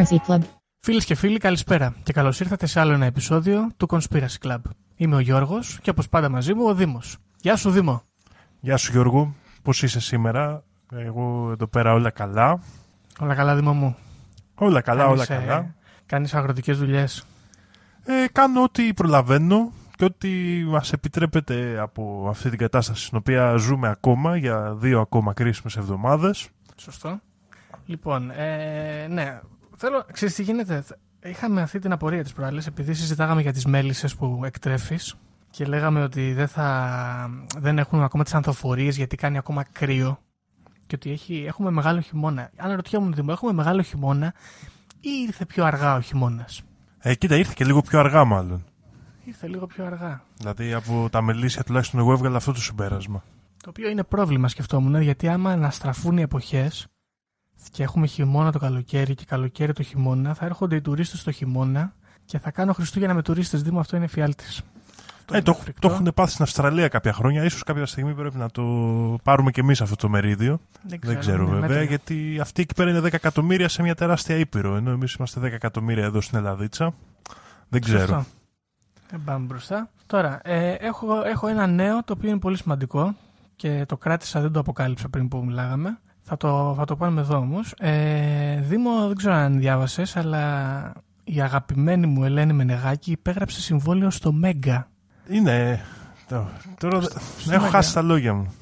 Conspiracy Club. Φίλες και φίλοι, καλησπέρα και καλώς ήρθατε σε άλλο ένα επεισόδιο του Conspiracy Club. Είμαι ο Γιώργος και όπως πάντα μαζί μου ο Δήμος. Γεια σου, Δήμο. Γεια σου Γιώργο, πώς είσαι σήμερα, εγώ εδώ πέρα όλα καλά. Όλα καλά, Δήμο μου. Όλα καλά, όλα Κάνεις, ε, καλά. Κάνεις αγροτικές δουλειές. Ε, κάνω ό,τι προλαβαίνω και ό,τι μας επιτρέπεται από αυτή την κατάσταση στην οποία ζούμε ακόμα για δύο ακόμα κρίσιμες εβδομάδες. Σωστό. Λοιπόν, ε, ναι, θέλω, ξέρεις τι γίνεται; Είχαμε αυτή την απορία της προάλλης επειδή συζητάγαμε για τις μέλισσες που εκτρέφεις και λέγαμε ότι δεν, θα, δεν έχουν ακόμα τις ανθοφορίες γιατί κάνει ακόμα κρύο και ότι έχει, έχουμε μεγάλο χειμώνα. Αν ρωτιόμουν Δήμο, έχουμε μεγάλο χειμώνα ή ήρθε πιο αργά ο χειμώνας; Ε, κοίτα, ήρθε και λίγο πιο αργά μάλλον. Ήρθε λίγο πιο αργά. Δηλαδή από τα μελίσια τουλάχιστον εγώ έβγαλα αυτό το συμπέρασμα. Το οποίο είναι πρόβλημα, σκεφτόμουν, γιατί άμα αναστραφούν οι εποχές και έχουμε χειμώνα το καλοκαίρι και καλοκαίρι το χειμώνα, θα έρχονται οι τουρίστες το χειμώνα και θα κάνω Χριστούγεννα με τουρίστες. Δήμο, αυτό είναι φιάλτης. Ε, το, το έχουν πάθει στην Αυστραλία κάποια χρόνια. Ίσως κάποια στιγμή πρέπει να το πάρουμε και εμείς αυτό το μερίδιο. Δεν ξέρω ναι, βέβαια, μέτρια. γιατί αυτοί εκεί πέρα είναι 10 εκατομμύρια σε μια τεράστια ήπειρο. Ενώ εμείς είμαστε 10 εκατομμύρια εδώ στην Ελλαδίτσα. Δεν ξέρω. Σωστό. Δεν πάμε μπροστά. Τώρα, ε, έχω, έχω ένα νέο το οποίο είναι πολύ σημαντικό και το κράτησα, δεν το αποκάλυψα πριν που μιλάγαμε. Θα το, θα το πάρουμε εδώ όμω. Ε, Δήμο, δεν ξέρω αν διάβασες, αλλά η αγαπημένη μου Ελένη Μενεγάκη υπέγραψε συμβόλαιο στο Μέγκα. Είναι. το- Τώρα στο έχω Μέγκα. χάσει τα λόγια μου.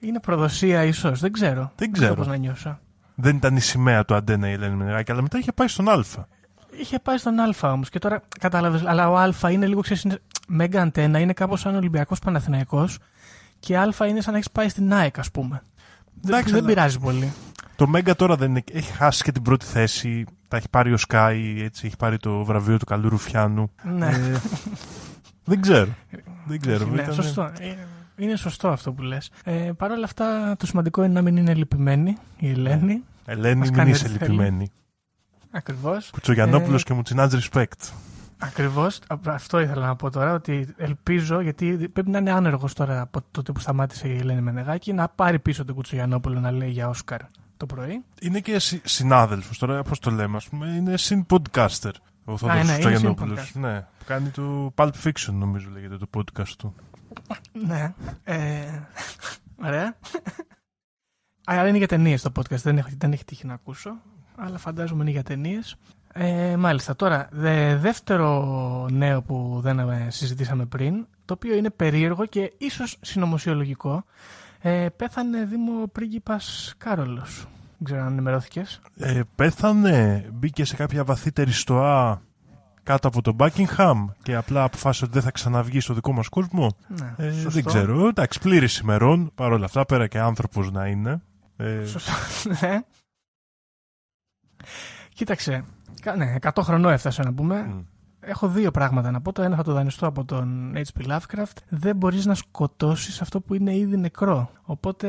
Είναι προδοσία, ίσως. Δεν ξέρω. Δεν ξέρω. πώς να νιώσω. Δεν ήταν η σημαία του Αντένα η Ελένη Μενεγάκη, αλλά μετά είχε πάει στον Α. Είχε πάει στον Α όμως και τώρα κατάλαβες. Αλλά ο Α είναι λίγο ξέρεις. Μέγκα αντένα είναι κάπως σαν Ολυμπιακός Παναθηναϊκός και Α είναι σαν να έχεις πάει στην ΑΕΚ, ας πούμε. Δεν, Εντάξει, δεν αλλά- πειράζει πολύ. Το Μέγκα τώρα δεν είναι, έχει χάσει και την πρώτη θέση. Τα έχει πάρει ο Σκάι, έτσι έχει πάρει το βραβείο του καλού Ρουφιάνου. Ναι, Ε, δεν ξέρω. Δεν ξέρω. ναι ήταν- σωστό. Ε, Είναι σωστό αυτό που λες. Ε, Παρ' όλα αυτά, το σημαντικό είναι να μην είναι λυπημένη η Ελένη. Ελένη, Μας μην κάνει είσαι ό,τι θέλει. λυπημένη. Ακριβώς. Κουτσογιανόπουλο Ε, και Μουτσινάτζ respect. Ακριβώς. Αυτό ήθελα να πω τώρα. Ότι ελπίζω, γιατί πρέπει να είναι άνεργος τώρα από τότε που σταμάτησε η Ελένη Μενεγάκη, να πάρει πίσω τον Κουτσογιανόπουλο να λέει για Όσκαρ το πρωί. Είναι και συ- συνάδελφος τώρα, πώς το λέμε, ας πούμε, είναι συν-podcaster ο Θόδωρος ναι, είναι Κουτσογιανόπουλος. συν-podcaster. Ναι, που κάνει το Pulp Fiction νομίζω λέγεται το podcast του. Ναι. Ε, ωραία. Αλλά είναι για ταινίες το podcast. Δεν, έχω, δεν έχει τύχει να ακούσω. Αλλά φαντάζομαι είναι για ταινίες. Ε, μάλιστα. Τώρα, δε, δεύτερο νέο που δεν ε, συζητήσαμε πριν, το οποίο είναι περίεργο και ίσως συνωμοσιολογικό. Ε, πέθανε Δήμο πρίγκιπας Κάρολος. Δεν ξέρω αν ενημερώθηκες. Ε, πέθανε, μπήκε σε κάποια βαθύτερη στοά κάτω από το Buckingham και απλά αποφάσισε ότι δεν θα ξαναβγεί στο δικό μας κόσμο. Ναι, Ε, σωστό. δεν ξέρω, εντάξει, πλήρης ημερών, παρόλα αυτά, πέρα και άνθρωπος να είναι. Ε, Σωστό. Ναι. Κοίταξε. Κα- Ναι, 100 χρονών έφτασε να πούμε. μ. Έχω δύο πράγματα να πω. Το ένα θα το δανειστώ από τον H.P. Lovecraft. Δεν μπορείς να σκοτώσεις αυτό που είναι ήδη νεκρό. Οπότε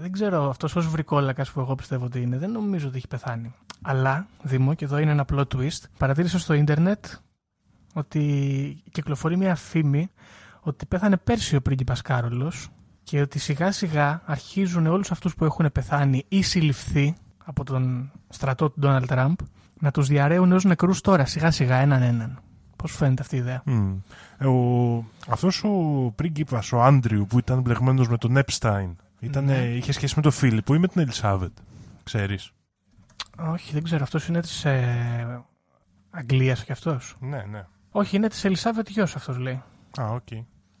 δεν ξέρω αυτός ως βρικόλακας που εγώ πιστεύω ότι είναι. Δεν νομίζω ότι έχει πεθάνει. Αλλά, Δήμο, και εδώ είναι ένα plot twist. Παρατήρησα στο ίντερνετ ότι κυκλοφορεί μια φήμη ότι πέθανε πέρσι ο πρίγκιπας Κάρολος και ότι σιγά σιγά αρχίζουν όλους αυτούς που έχουν πεθάνει ή συλληφθεί από τον στρατό του Ντόναλτ Τραμπ να τους διαρρέουν ως νεκρούς τώρα σιγά σιγά έναν έναν. Πώς σου φαίνεται αυτή η ιδέα. Μμ. Ε, ο, αυτός ο πρίγκιπας, ο Άντριου, που ήταν μπλεγμένος με τον Epstein, ήταν, Ναι. είχε σχέση με τον Φίλιππο ή με την Ελισάβετ, ξέρεις; Όχι, δεν ξέρω. Αυτός είναι της ε, Αγγλίας και αυτός. Ναι, ναι. Όχι, είναι της Ελισάβετ γιος αυτός λέει. Α, οκ.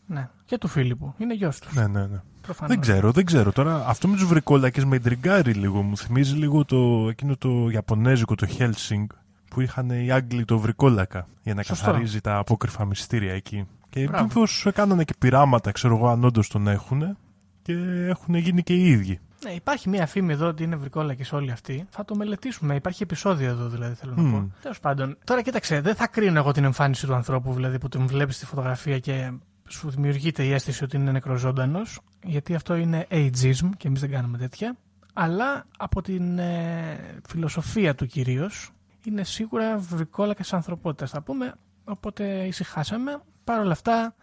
Ναι. Και του Φίλιππου. Είναι γιος τους. Ναι, ναι, ναι. Προφανώς. Δεν ξέρω, δεν ξέρω. Τώρα αυτό με τους βρικόλακες με ιντριγκάρει λίγο. Μου θυμίζει λίγο το, εκείνο το Ιαπωνέζικο, το Hellsing, που είχαν οι Άγγλοι το βρικόλακα για να Σωστό. καθαρίζει τα απόκρυφα μυστήρια εκεί. Και Μπράβο. μήπως έκαναν και πειράματα, ξέρω εγώ, αν όντως τον έχουν και έχουν γίνει και οι ίδιοι. Ναι, υπάρχει μια φήμη εδώ ότι είναι βρικόλακες όλοι αυτοί. Θα το μελετήσουμε. Υπάρχει επεισόδιο εδώ δηλαδή θέλω να Μμ. πω. Τέλος πάντων. Τώρα κοίταξε, δεν θα κρίνω εγώ την εμφάνιση του ανθρώπου δηλαδή που τον βλέπεις στη φωτογραφία και σου δημιουργείται η αίσθηση ότι είναι νεκροζώντανος. Γιατί αυτό είναι ageism και εμείς δεν κάνουμε τέτοια. Αλλά από την ε, φιλοσοφία του κυρίως είναι σίγουρα βρικόλακες ανθρωπότητα θα πούμε. Οπότε ησυχάσαμε. Παρ' όλα αυτά,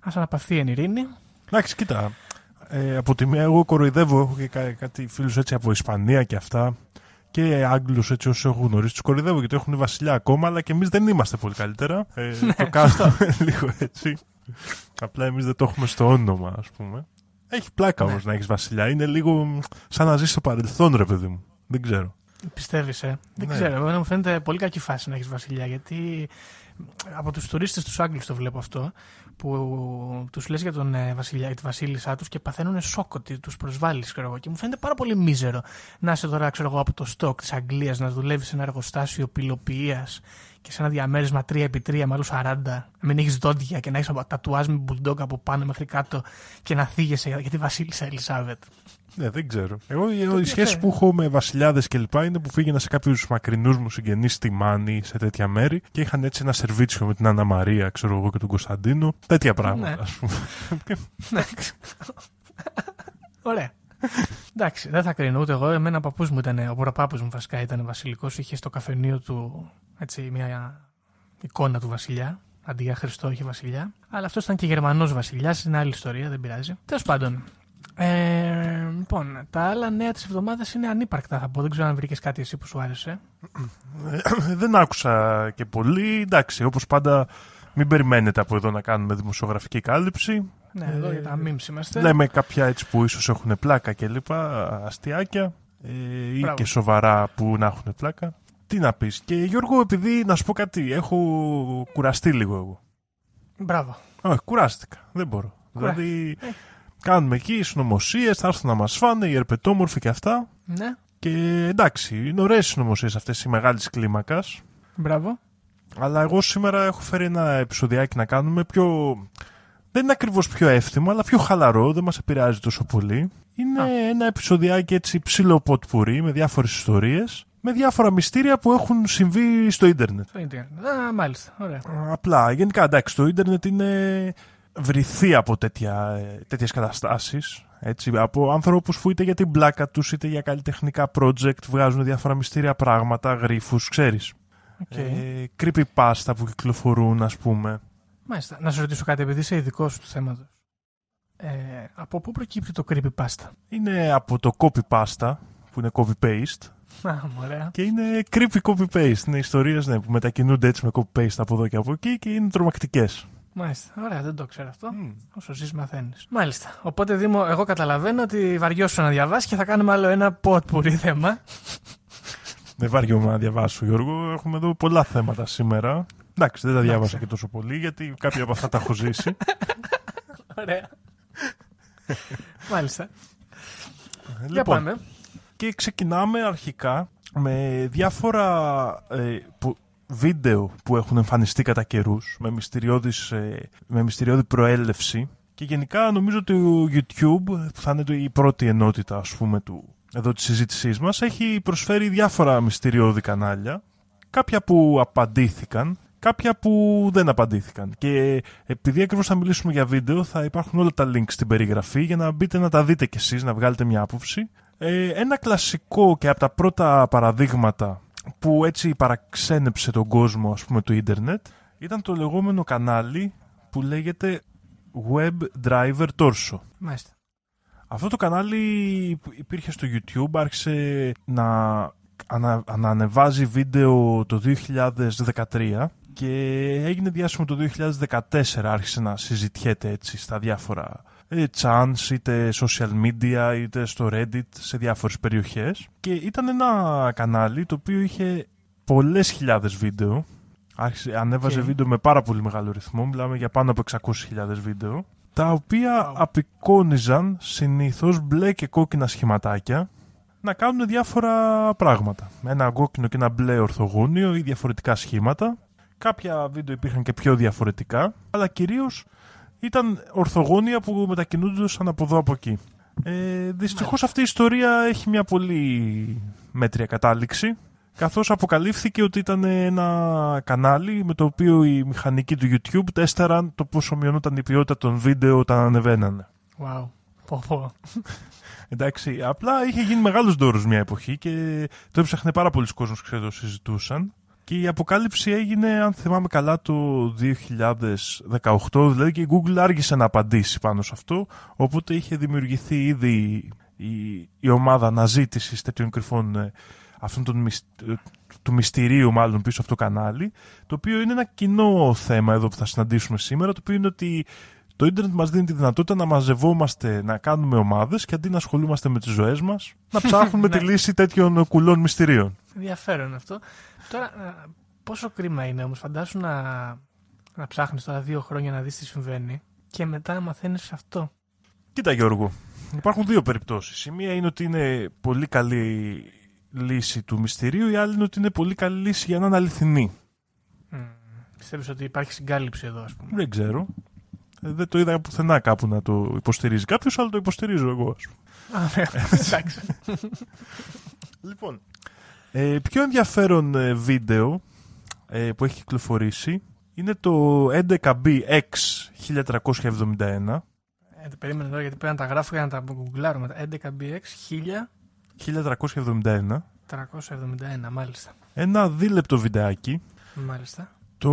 ας αναπαυθεί εν ειρήνη. Εντάξει, κοίτα. Ε, από τη μία, εγώ κοροϊδεύω. Έχω και κα- κάτι φίλους έτσι από Ισπανία και αυτά. Και και Άγγλους έτσι όσους έχω γνωρίσει, τους κορυδεύω γιατί έχουν βασιλιά ακόμα, αλλά και εμείς δεν είμαστε πολύ καλύτερα. Ε, Ναι, το κάνουμε λίγο έτσι. Απλά εμείς δεν το έχουμε στο όνομα, ας πούμε. Έχει πλάκα Ναι. όμως να έχεις βασιλιά. Είναι λίγο μ, σαν να ζεις στο παρελθόν, ρε παιδί μου. Δεν ξέρω. Πιστεύεις, ε; Δεν Ναι. ξέρω. Εμένα μου φαίνεται πολύ κακή φάση να έχεις βασιλιά γιατί από τους τουρίστες τους Άγγλους το βλέπω αυτό που τους λες για τον ε, βασιλιά, για τη βασίλισσά τους και παθαίνουν σοκ ότι τους προσβάλλεις, ξέρω εγώ. Και μου φαίνεται πάρα πολύ μίζερο να είσαι τώρα, ξέρω εγώ, από το στόκ της Αγγλίας, να δουλεύεις σε ένα εργοστάσιο πυλοποιίας και σε ένα διαμέρισμα 3x3 με άλλους 40, να μην έχεις δόντια και να έχεις τατουάζ με bulldog από πάνω μέχρι κάτω και να θίγεσαι για τη βασίλισσα Ελισάβετ. Ναι, δεν ξέρω. Εγώ οι- οι οποίο σχέσει θε. που έχω με βασιλιάδες και λοιπά είναι που πήγαινα σε κάποιους μακρινούς μου συγγενείς στη Μάνη, σε τέτοια μέρη και είχαν έτσι ένα σερβίτσιο με την Άννα Μαρία, ξέρω εγώ και τον Κωνσταντίνο. Τέτοια πράγματα, Ναι. ας πούμε. Εντάξει. Ωραία. Εντάξει, δεν θα κρίνω ούτε εγώ. Εμένα ο παππούς μου ήταν, ο προπάπους μου βασικά ήταν βασιλικός. Είχε στο καφενείο του έτσι, μια εικόνα του βασιλιά. Αντί για Χριστό είχε βασιλιά. Αλλά αυτός ήταν και Γερμανός βασιλιάς, είναι άλλη ιστορία, δεν πειράζει. Τέλος πάντων. Ε, λοιπόν, τα άλλα νέα της εβδομάδας είναι ανύπαρκτα θα πω. Δεν ξέρω αν βρήκες κάτι εσύ που σου άρεσε. Ε, δεν άκουσα και πολύ. Εντάξει, όπως πάντα, μην περιμένετε από εδώ να κάνουμε δημοσιογραφική κάλυψη. Ναι, εδώ για τα memes είμαστε. Λέμε κάποια έτσι που ίσως έχουν πλάκα και λοιπά, αστιάκια ε, ή Μπράβο. και σοβαρά που να έχουν πλάκα. Τι να πεις. Και Γιώργο, επειδή να σου πω κάτι, έχω κουραστεί λίγο εγώ. Μπράβο. Όχι, κουράστηκα. Δεν μπορώ. Κουρά- Δηλαδή, Ε. κάνουμε εκεί συνωμοσίες, θα έρθουν να μας φάνε, οι ερπετόμορφοι και αυτά. Ναι, Και εντάξει, είναι ωραίες οι συνωμοσίες αυτές οι μεγάλη κλίμακας. μπράβο. Αλλά εγώ σήμερα έχω φέρει ένα επεισοδιάκι να κάνουμε πιο. Δεν είναι ακριβώς πιο εύθυμο, αλλά πιο χαλαρό, δεν μας επηρεάζει τόσο πολύ. Είναι Α. ένα επεισοδιάκι έτσι ψηλό ποτπουρί με διάφορες ιστορίες, με διάφορα μυστήρια που έχουν συμβεί στο ίντερνετ. Το ίντερνετ. Α, μάλιστα. Ωραία. Απλά, γενικά εντάξει, το ίντερνετ είναι βρίθει από τέτοια, ε, τέτοιες καταστάσεις. Έτσι, από ανθρώπους που είτε για την πλάκα τους είτε για καλλιτεχνικά project βγάζουν διάφορα μυστήρια πράγματα, γρίφους, ξέρεις. Οκ. Ε, creepypasta που κυκλοφορούν, ας πούμε. Μάλιστα. Να σου ρωτήσω κάτι, επειδή είσαι ειδικός του θέματος. Ε, από πού προκύπτει το creepypasta; Είναι από το copypasta, που είναι copy-paste, Α, ωραία. και είναι creepy copy-paste. Είναι ιστορίες ναι, που μετακινούνται έτσι με copy-paste από εδώ και από εκεί και είναι τρομακτικές. Μάλιστα. Ωραία, δεν το ξέρω αυτό. Μμ. Όσο ζεις, μαθαίνεις. Μάλιστα. Οπότε, Δήμο, εγώ καταλαβαίνω ότι βαριώσου να διαβάσει και θα κάνουμε άλλο ένα ποτπουρί θέμα. Δεν βαριόμαι να διαβάσω, Γιώργο. Έχουμε εδώ πολλά θέματα σήμερα. Εντάξει, δεν τα διάβασα Εντάξει. και τόσο πολύ, γιατί κάποια από αυτά τα έχω ζήσει. Ωραία. Μάλιστα. Για λοιπόν, πάμε. και ξεκινάμε αρχικά με διάφορα ε, που, βίντεο που έχουν εμφανιστεί κατά καιρούς με, μυστηριώδης, ε, με μυστηριώδη προέλευση. Και γενικά νομίζω ότι ο YouTube, που θα είναι το- η πρώτη ενότητα ας πούμε του, εδώ της συζήτησής μας, έχει προσφέρει διάφορα μυστηριώδη κανάλια. Κάποια που απαντήθηκαν, κάποια που δεν απαντήθηκαν. Και επειδή ακριβώς θα μιλήσουμε για βίντεο, θα υπάρχουν όλα τα links στην περιγραφή για να μπείτε να τα δείτε κι εσείς, να βγάλετε μια άποψη. Ε, ένα κλασικό και από τα πρώτα παραδείγματα που έτσι παραξένεψε τον κόσμο ας πούμε του ίντερνετ ήταν το λεγόμενο κανάλι που λέγεται Web Driver Torso. Μάλιστα. Αυτό το κανάλι που υπήρχε στο YouTube, άρχισε να ανα, να ανεβάζει βίντεο το 2013 και έγινε διάσημο το 2014, άρχισε να συζητιέται έτσι στα διάφορα ε, chans, είτε social media, είτε στο Reddit, σε διάφορες περιοχές. Και ήταν ένα κανάλι το οποίο είχε πολλές χιλιάδες βίντεο. Άρχισε, ανέβαζε Οκ. βίντεο με πάρα πολύ μεγάλο ρυθμό, μιλάμε για πάνω από 600.000 βίντεο τα οποία Wow. απεικόνιζαν συνήθως μπλε και κόκκινα σχηματάκια να κάνουν διάφορα πράγματα. Ένα κόκκινο και ένα μπλε ορθογώνιο ή διαφορετικά σχήματα. Κάποια βίντεο υπήρχαν και πιο διαφορετικά, αλλά κυρίως ήταν ορθογώνια που μετακινούνταν από εδώ από εκεί. Ε, δυστυχώς αυτή η ιστορία έχει μια πολύ μέτρια κατάληξη καθώς αποκαλύφθηκε ότι ήταν ένα κανάλι με το οποίο οι μηχανικοί του YouTube τέσταραν το πόσο μειωνόταν η ποιότητα των βίντεο όταν ανεβαίνανε. Wow. Πω, πω. Εντάξει, απλά είχε γίνει μεγάλος δώρος μια εποχή και το έψαχνε πάρα πολλοί κόσμος και το συζητούσαν. Και η αποκάλυψη έγινε, αν θυμάμαι καλά, το 2018, δηλαδή και η Google άργησε να απαντήσει πάνω σε αυτό, οπότε είχε δημιουργηθεί ήδη η, η ομάδα αναζήτησης τέτοιων κρυφών ε, αυτόν τον μυσ- ε, του μυστηρίου μάλλον πίσω από το κανάλι, το οποίο είναι ένα κοινό θέμα εδώ που θα συναντήσουμε σήμερα, το οποίο είναι ότι το ίντερνετ μας δίνει τη δυνατότητα να μαζευόμαστε, να κάνουμε ομάδες και αντί να ασχολούμαστε με τις ζωές μας, να ψάχνουμε τη Ναι. λύση τέτοιων κουλών μυστηρίων. Ενδιαφέρον αυτό. Τώρα, ε, πόσο κρίμα είναι όμως, φαντάσου να, να ψάχνεις τώρα δύο χρόνια να δεις τι συμβαίνει και μετά να μαθαίνεις αυτό. Κοίτα Γιώργο, υπάρχουν δύο περιπτώσεις. Η μία είναι ότι είναι πολύ καλή λύση του μυστηρίου, η άλλη είναι ότι είναι πολύ καλή λύση για να είναι αληθινή. Μμ. Πιστεύεις ότι υπάρχει συγκάλυψη εδώ, ας πούμε; Δεν ξέρω. Ε, Δεν το είδα πουθενά κάπου να το υποστηρίζει κάποιος, αλλά το υποστηρίζω εγώ. ας πούμε. Α, ναι, εντάξει. Λοιπόν, ε, πιο ενδιαφέρον ε, βίντεο ε, που έχει κυκλοφορήσει είναι το 11BX 1371. Ε, περίμενε τώρα γιατί πρέπει να τα γράφω για να τα γκουγκλάρω μετά. 11BX 1371. 1371, μάλιστα. Ένα δίλεπτο βιντεάκι Μάλιστα. το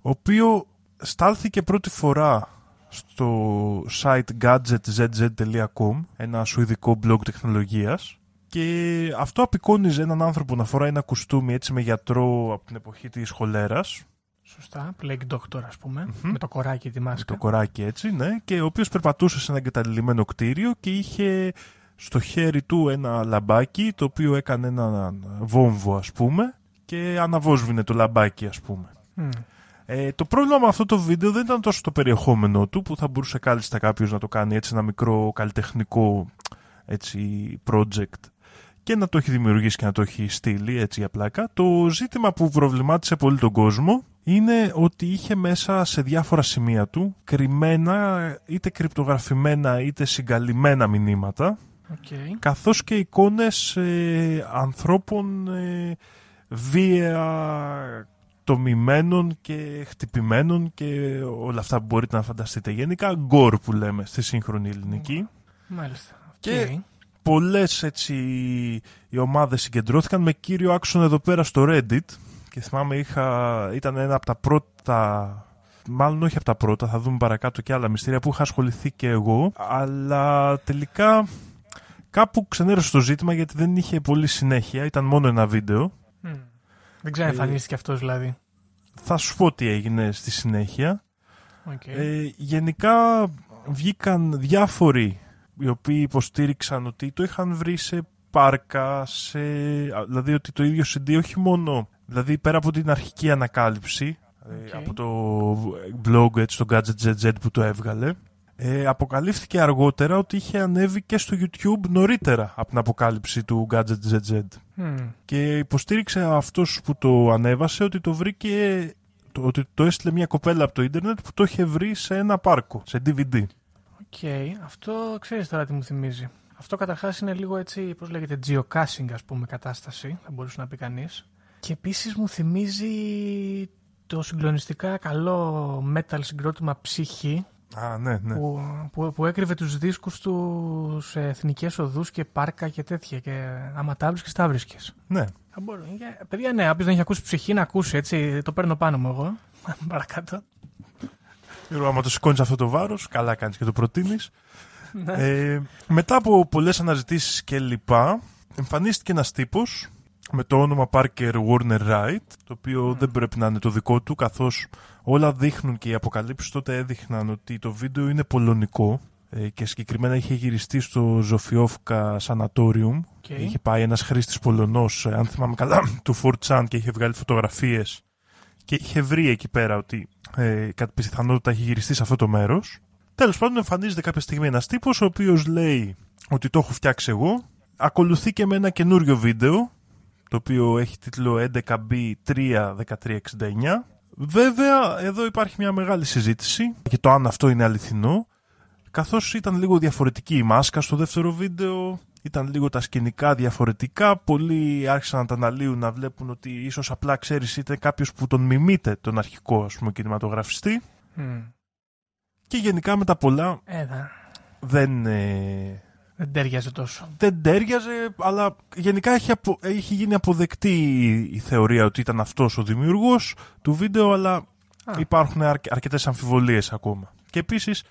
οποίο στάλθηκε πρώτη φορά στο site gadgetzz.com, ένα σουηδικό blog τεχνολογίας και αυτό απεικόνιζε έναν άνθρωπο να φοράει ένα κουστούμι έτσι με γιατρό από την εποχή της χολέρας Σωστά. Plague Doctor, ας πούμε. Μμμ. Με το κοράκι τη με μάσκα. το κοράκι έτσι, ναι, και ο οποίος περπατούσε σε ένα εγκαταλειμμένο κτίριο και είχε στο χέρι του ένα λαμπάκι το οποίο έκανε ένα βόμβο ας πούμε και αναβόσβηνε το λαμπάκι ας πούμε. Μμ. Ε, το πρόβλημα με αυτό το βίντεο δεν ήταν τόσο το περιεχόμενο του που θα μπορούσε κάλλιστα κάποιος να το κάνει έτσι ένα μικρό καλλιτεχνικό έτσι, project και να το έχει δημιουργήσει και να το έχει στείλει έτσι για πλάκα. Το ζήτημα που προβλημάτισε πολύ τον κόσμο είναι ότι είχε μέσα σε διάφορα σημεία του κρυμμένα είτε κρυπτογραφημένα είτε συγκαλυμμένα μηνύματα Οκ. καθώς και εικόνες ε, ανθρώπων ε, βία τομημένων και χτυπημένων και όλα αυτά που μπορείτε να φανταστείτε. Γενικά gore που λέμε στη σύγχρονη ελληνική. Μάλιστα. Και- Οκ. Πολλές έτσι οι ομάδες συγκεντρώθηκαν με κύριο άξονα εδώ πέρα στο Reddit και θυμάμαι είχα, ήταν ένα από τα πρώτα μάλλον όχι από τα πρώτα, θα δούμε παρακάτω και άλλα μυστήρια που είχα ασχοληθεί και εγώ αλλά τελικά κάπου ξενέρωσε το ζήτημα γιατί δεν είχε πολύ συνέχεια, ήταν μόνο ένα βίντεο Μμ. Δεν ξαναεμφανίστηκε αυτός δηλαδή. θα σου πω τι έγινε στη συνέχεια Οκ. Ε, γενικά βγήκαν διάφοροι οι οποίοι υποστήριξαν ότι το είχαν βρει σε πάρκα, σε... α, δηλαδή ότι το ίδιο CD όχι μόνο, δηλαδή πέρα από την αρχική ανακάλυψη ε, Οκ. από το blog έτσι, το Gadget ZZ που το έβγαλε, ε, αποκαλύφθηκε αργότερα ότι είχε ανέβει και στο YouTube νωρίτερα από την αποκάλυψη του Gadget ZZ. Μμ. Και υποστήριξε αυτός που το ανέβασε ότι το βρήκε, το, ότι το έστειλε μια κοπέλα από το ίντερνετ που το είχε βρει σε ένα πάρκο, σε DVD. OK, αυτό ξέρεις τώρα τι μου θυμίζει. Αυτό καταρχάς είναι λίγο έτσι, πώς λέγεται, geocaching ας πούμε κατάσταση, θα μπορούσε να πει κανείς. Και επίσης μου θυμίζει το συγκλονιστικά καλό metal συγκρότημα Ψυχή Α, ναι, ναι. που, που, που έκρυβε τους δίσκους τους σε εθνικές οδούς και πάρκα και τέτοια και άμα τα βρίσκες τα βρίσκες. ναι. Θα μπορώ. Για- Παιδιά, ναι, όποιος δεν έχει ακούσει Ψυχή να ακούσει, έτσι, το παίρνω πάνω μου εγώ. Παρακάτω. Γιώργο, άμα το σηκώνεις αυτό το βάρος, καλά κάνεις και το προτείνεις. Ναι. ε, μετά από πολλές αναζητήσεις και λοιπά, εμφανίστηκε ένας τύπος με το όνομα Parker Warner Wright, το οποίο δεν πρέπει να είναι το δικό του, καθώς όλα δείχνουν και οι αποκαλύψεις τότε έδειχναν ότι το βίντεο είναι πολωνικό ε, και συγκεκριμένα είχε γυριστεί στο Zofiówka Sanatorium. OK. Είχε πάει ένας χρήστης Πολωνός, αν θυμάμαι καλά, του 4chan και είχε βγάλει φωτογραφίες και είχε βρει εκεί πέρα ότι ε, κατά πιθανότητα έχει γυριστεί σε αυτό το μέρος. Τέλος πάντων, εμφανίζεται κάποια στιγμή ένας τύπος ο οποίος λέει ότι το έχω φτιάξει εγώ. Ακολουθεί και με ένα καινούριο βίντεο, το οποίο έχει τίτλο 11B31369. Βέβαια, εδώ υπάρχει μια μεγάλη συζήτηση για το αν αυτό είναι αληθινό, καθώς ήταν λίγο διαφορετική η μάσκα στο δεύτερο βίντεο, ήταν λίγο τα σκηνικά διαφορετικά, πολλοί άρχισαν να τα αναλύουν να βλέπουν ότι ίσως απλά ξέρεις είτε κάποιος που τον μιμείται τον αρχικό ας πούμε κινηματογραφιστή Μμ. και γενικά με τα πολλά Έδα. δεν, ε, Δεν τέριαζε τόσο. δεν τέριαζε, αλλά γενικά έχει, απο, έχει γίνει αποδεκτή η, η θεωρία ότι ήταν αυτός ο δημιουργός του βίντεο, αλλά Α. υπάρχουν αρ, αρκετές αμφιβολίες ακόμα. Και επίσης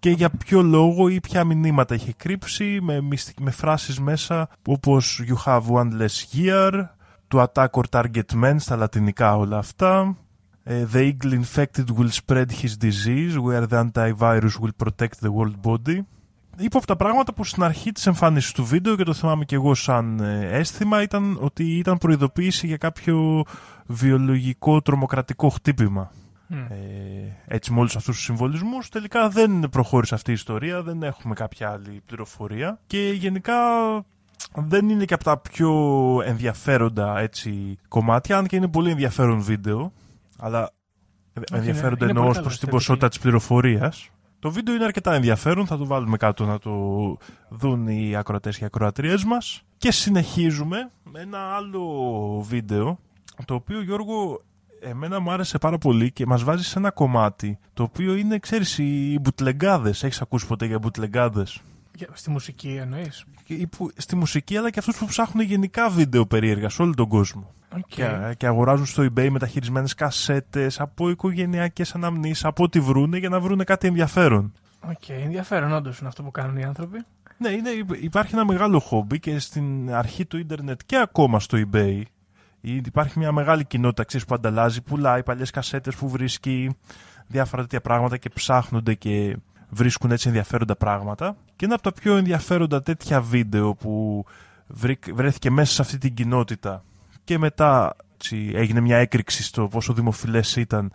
και για ποιο λόγο ή ποια μηνύματα είχε κρύψει με, με φράσεις μέσα όπως You have one less year, to attack or target men στα λατινικά όλα αυτά, ε, The eagle infected will spread his disease where the antivirus will protect the world body. Ύποπτα πράγματα που στην αρχή της εμφάνισης του βίντεο και το θυμάμαι και εγώ σαν ε, αίσθημα ήταν ότι ήταν προειδοποίηση για κάποιο βιολογικό τρομοκρατικό χτύπημα. Ε, έτσι με όλους αυτούς τους συμβολισμούς τελικά δεν προχώρησε αυτή η ιστορία, δεν έχουμε κάποια άλλη πληροφορία και γενικά δεν είναι και από τα πιο ενδιαφέροντα έτσι, κομμάτια, αν και είναι πολύ ενδιαφέρον βίντεο, αλλά ενδιαφέροντα εννοώς ως προς την ποσότητα της πληροφορίας. Το βίντεο είναι αρκετά ενδιαφέρον, θα το βάλουμε κάτω να το δουν οι ακροατές και οι ακροατρίες μας. Και συνεχίζουμε με ένα άλλο βίντεο, το οποίο Γιώργο εμένα μου άρεσε πάρα πολύ και μας βάζει σε ένα κομμάτι, το οποίο είναι, ξέρεις, οι μπουτλεγκάδες. Έχεις ακούσει ποτέ για μπουτλεγκάδες; Στη μουσική εννοείς; Στη μουσική αλλά και αυτούς που ψάχνουν γενικά βίντεο περίεργα σε όλο τον κόσμο. Okay. Και, και, αγοράζουν στο eBay μεταχειρισμένες κασέτες από οικογενειακές αναμνήσεις, από ό,τι βρούνε για να βρούνε κάτι ενδιαφέρον. OK, okay, ενδιαφέρον όντως είναι αυτό που κάνουν οι άνθρωποι. Ναι, είναι, υπάρχει ένα μεγάλο χόμπι και στην αρχή του ίντερνετ και ακόμα στο eBay υπάρχει μια μεγάλη κοινότητα ξέρεις, που ανταλλάζει, πουλάει παλιές κασέτες που βρίσκει διάφορα τέτοια πράγματα και ψάχνονται και βρίσκουν έτσι ενδιαφέροντα πράγματα. Και ένα από τα πιο ενδιαφέροντα τέτοια βίντεο που βρέθηκε μέσα σε αυτή την κοινότητα και μετά έτσι, έγινε μια έκρηξη στο πόσο δημοφιλές ήταν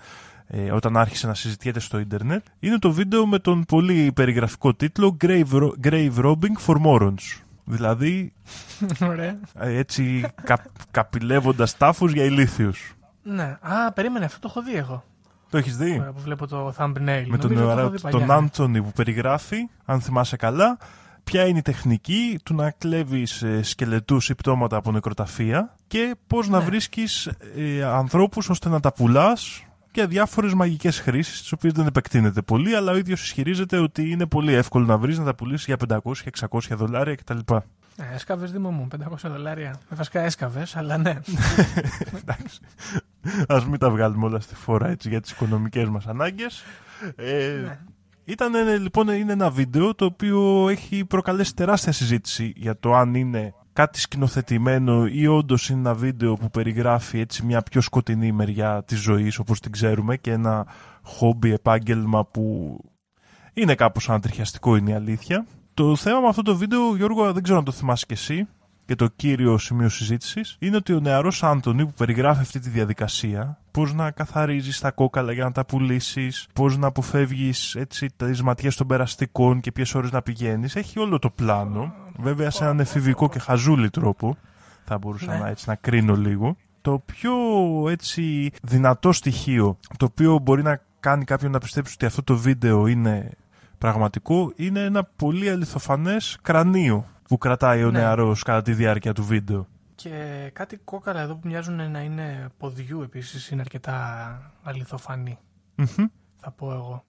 ε, όταν άρχισε να συζητιέται στο ίντερνετ είναι το βίντεο με τον πολύ περιγραφικό τίτλο Grave, Grave Robbing for Morons. Δηλαδή, Ωραία. Ε, έτσι κα, καπηλεύοντας τάφους για ηλίθιους. Ναι. Α, περίμενε, αυτό το έχω δει εγώ. Το έχεις δει; Τώρα που βλέπω το thumbnail. Με τον, ωραίο, τον Άντωνη που περιγράφει, αν θυμάσαι καλά, ποια είναι η τεχνική του να κλέβεις ε, σκελετούς ή πτώματα από νεκροταφεία και πώς να ναι. βρίσκεις ε, ανθρώπους ώστε να τα πουλάς και διάφορες μαγικές χρήσεις, τις οποίες δεν επεκτείνεται πολύ, αλλά ο ίδιος ισχυρίζεται ότι είναι πολύ εύκολο να βρεις, να τα πουλήσεις για 500-600 δολάρια κτλ. Ε, έσκαβες Δήμο μου, 500 δολάρια. Ε, βασικά έσκαβες, αλλά ναι. Εντάξει. Α μην τα βγάλουμε όλα στη φορά έτσι για τις οικονομικές μας ανάγκες. Ε, ναι. Ήταν ε, λοιπόν είναι ένα βίντεο το οποίο έχει προκαλέσει τεράστια συζήτηση για το αν είναι κάτι σκηνοθετημένο ή όντως είναι ένα βίντεο που περιγράφει έτσι μια πιο σκοτεινή μεριά της ζωής όπως την ξέρουμε και ένα χόμπι επάγγελμα που είναι κάπως ανατριχιαστικό είναι η αλήθεια. Το θέμα με αυτό το βίντεο, Γιώργο, δεν ξέρω αν το θυμάσαι κι εσύ, και το κύριο σημείο συζήτησης είναι ότι ο νεαρός Άντωνη που περιγράφει αυτή τη διαδικασία, πώς να καθαρίζεις τα κόκαλα για να τα πουλήσεις, πώς να αποφεύγεις τις ματιές των περαστικών και ποιες ώρες να πηγαίνεις, έχει όλο το πλάνο. Βέβαια σε έναν εφηβικό και χαζούλη τρόπο, θα μπορούσα ναι. να, έτσι, να κρίνω λίγο. Το πιο έτσι δυνατό στοιχείο, το οποίο μπορεί να κάνει κάποιον να πιστέψει ότι αυτό το βίντεο είναι πραγματικό είναι ένα πολύ αληθοφανές κρανίο που κρατάει ο ναι. νεαρός κατά τη διάρκεια του βίντεο. Και κάτι κόκαλα εδώ που μοιάζουν να είναι ποδιού επίσης είναι αρκετά αληθοφανή. Θα πω εγώ.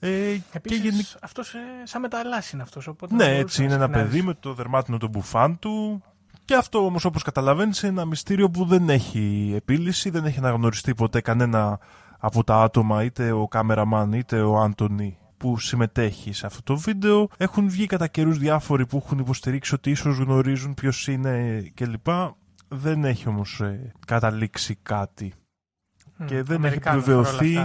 Ε, Επίσης, και γενι... αυτός ε, σαν μεταλλάσσει είναι αυτός. Οπότε ναι, έτσι είναι ένα παιδί με το δερμάτινο του μπουφάν του. Και αυτό όμως όπως καταλαβαίνεις είναι ένα μυστήριο που δεν έχει επίλυση, δεν έχει αναγνωριστεί ποτέ κανένα από τα άτομα, είτε ο κάμεραμαν είτε ο Άντωνη που συμμετέχει σε αυτό το βίντεο. Έχουν βγει κατά καιρούς διάφοροι που έχουν υποστηρίξει ότι ίσως γνωρίζουν ποιος είναι κλπ. Δεν έχει όμως ε, καταλήξει κάτι. και δεν έχει επιβεβαιωθεί.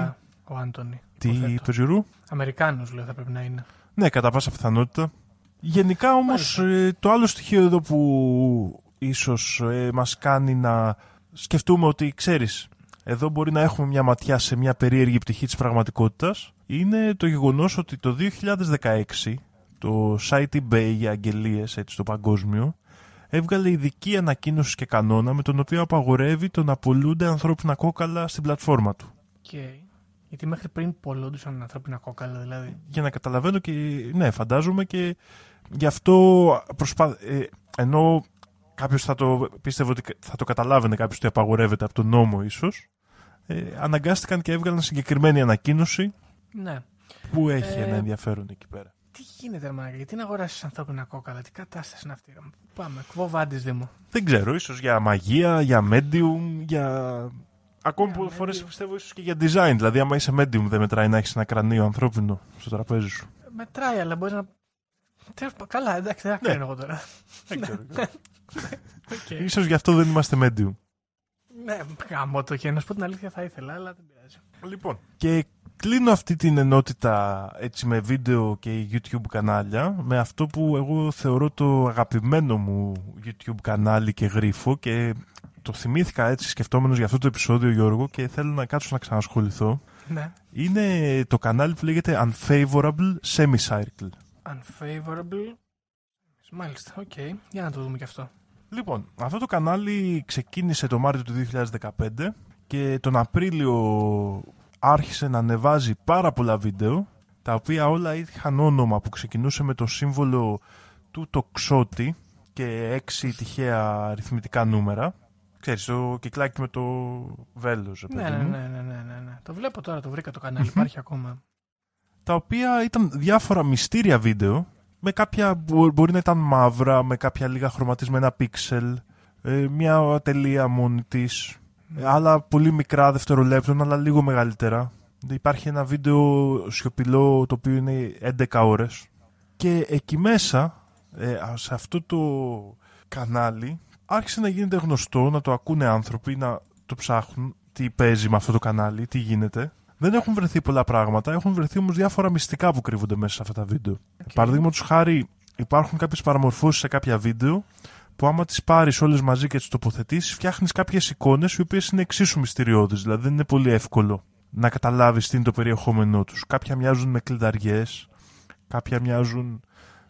Ο Άντωνη. Τι είπε, Ζηρού. Αμερικάνος, λέω, θα πρέπει να είναι. Ναι, κατά πάσα πιθανότητα. Γενικά όμως ε, το άλλο στοιχείο εδώ που ίσως ε, μας κάνει να σκεφτούμε ότι ξέρεις, εδώ μπορεί να έχουμε μια ματιά σε μια περίεργη πτυχή της πραγματικότητας είναι το γεγονός ότι το 2016 το site eBay για αγγελίες έτσι το παγκόσμιο έβγαλε ειδική ανακοίνωση και κανόνα με τον οποίο απαγορεύει το να πολλούνται ανθρώπινα κόκαλα στην πλατφόρμα του. Okay. Γιατί μέχρι πριν πολλούνταν ανθρώπινα κόκαλα δηλαδή. Για να καταλαβαίνω και ναι φαντάζομαι και γι' αυτό προσπα... ε, ενώ κάποιος θα το πίστευε ότι θα το καταλάβαινε κάποιος ότι απαγορεύεται από τον νόμο ίσως. Ε, αναγκάστηκαν και έβγαλαν συγκεκριμένη ανακοίνωση ναι. που έχει ε, ένα ενδιαφέρον εκεί πέρα; Τι γίνεται, Μάγκα, γιατί να αγοράσεις ανθρώπινα κόκαλα, τι κατάσταση είναι αυτή. Πάμε, κβοβάντη Δήμο. Δεν ξέρω, ίσως για μαγεία, για medium, για Ακόμη Yeah, πολλέ medium. φορές πιστεύω ίσως και για design. Δηλαδή, άμα είσαι medium, δεν μετράει να έχεις ένα κρανίο ανθρώπινο στο τραπέζι σου. Μετράει, αλλά μπορείς να. Τέλος πάντων, Καλά, εντάξει, δεν θα Ναι. κρίνω εγώ τώρα. Δεν ξέρω. Οκ. Ίσως γι' αυτό δεν είμαστε μέντιουμ. Ναι, γαμώ το και να σου πω την αλήθεια θα ήθελα, αλλά δεν πειράζει. Λοιπόν. Και κλείνω αυτή την ενότητα έτσι με βίντεο και YouTube κανάλια με αυτό που εγώ θεωρώ το αγαπημένο μου YouTube κανάλι και γρίφο και το θυμήθηκα έτσι σκεφτόμενος για αυτό το επεισόδιο Γιώργο και θέλω να κάτσω να ξανασχοληθώ. Ναι. Είναι το κανάλι που λέγεται Unfavorable Semicircle. Unfavorable. Μάλιστα, οκ. Για να το δούμε και αυτό. Λοιπόν, αυτό το κανάλι ξεκίνησε το Μάρτιο του 2015 και τον Απρίλιο άρχισε να ανεβάζει πάρα πολλά βίντεο τα οποία όλα είχαν όνομα που ξεκινούσε με το σύμβολο του τοξότη και έξι τυχαία αριθμητικά νούμερα. Ξέρεις, το κυκλάκι με το βέλος, ρε Ναι, παιδί ναι, μου. ναι, ναι, ναι, ναι, ναι. Το βλέπω τώρα, το βρήκα το κανάλι, υπάρχει ακόμα. τα οποία ήταν διάφορα μυστήρια βίντεο με κάποια μπο- μπορεί να ήταν μαύρα, με κάποια λίγα χρωματισμένα πίξελ, ε, μια τελεία μόνη της, άλλα πολύ μικρά δευτερολέπτων, αλλά λίγο μεγαλύτερα. Υπάρχει ένα βίντεο σιωπηλό το οποίο είναι 11 ώρες και εκεί μέσα, ε, α, σε αυτό το κανάλι, άρχισε να γίνεται γνωστό, να το ακούνε άνθρωποι, να το ψάχνουν τι παίζει με αυτό το κανάλι, τι γίνεται. Δεν έχουν βρεθεί πολλά πράγματα, έχουν βρεθεί όμως διάφορα μυστικά που κρύβονται μέσα σε αυτά τα βίντεο. Οκ. Παραδείγματος χάρη, υπάρχουν κάποιες παραμορφώσεις σε κάποια βίντεο που άμα τις πάρεις όλες μαζί και τις τοποθετήσεις, φτιάχνεις κάποιες εικόνες οι οποίες είναι εξίσου μυστηριώδεις. Δηλαδή δεν είναι πολύ εύκολο να καταλάβεις τι είναι το περιεχόμενό τους. Κάποια μοιάζουν με κλειδαριές, κάποια μοιάζουν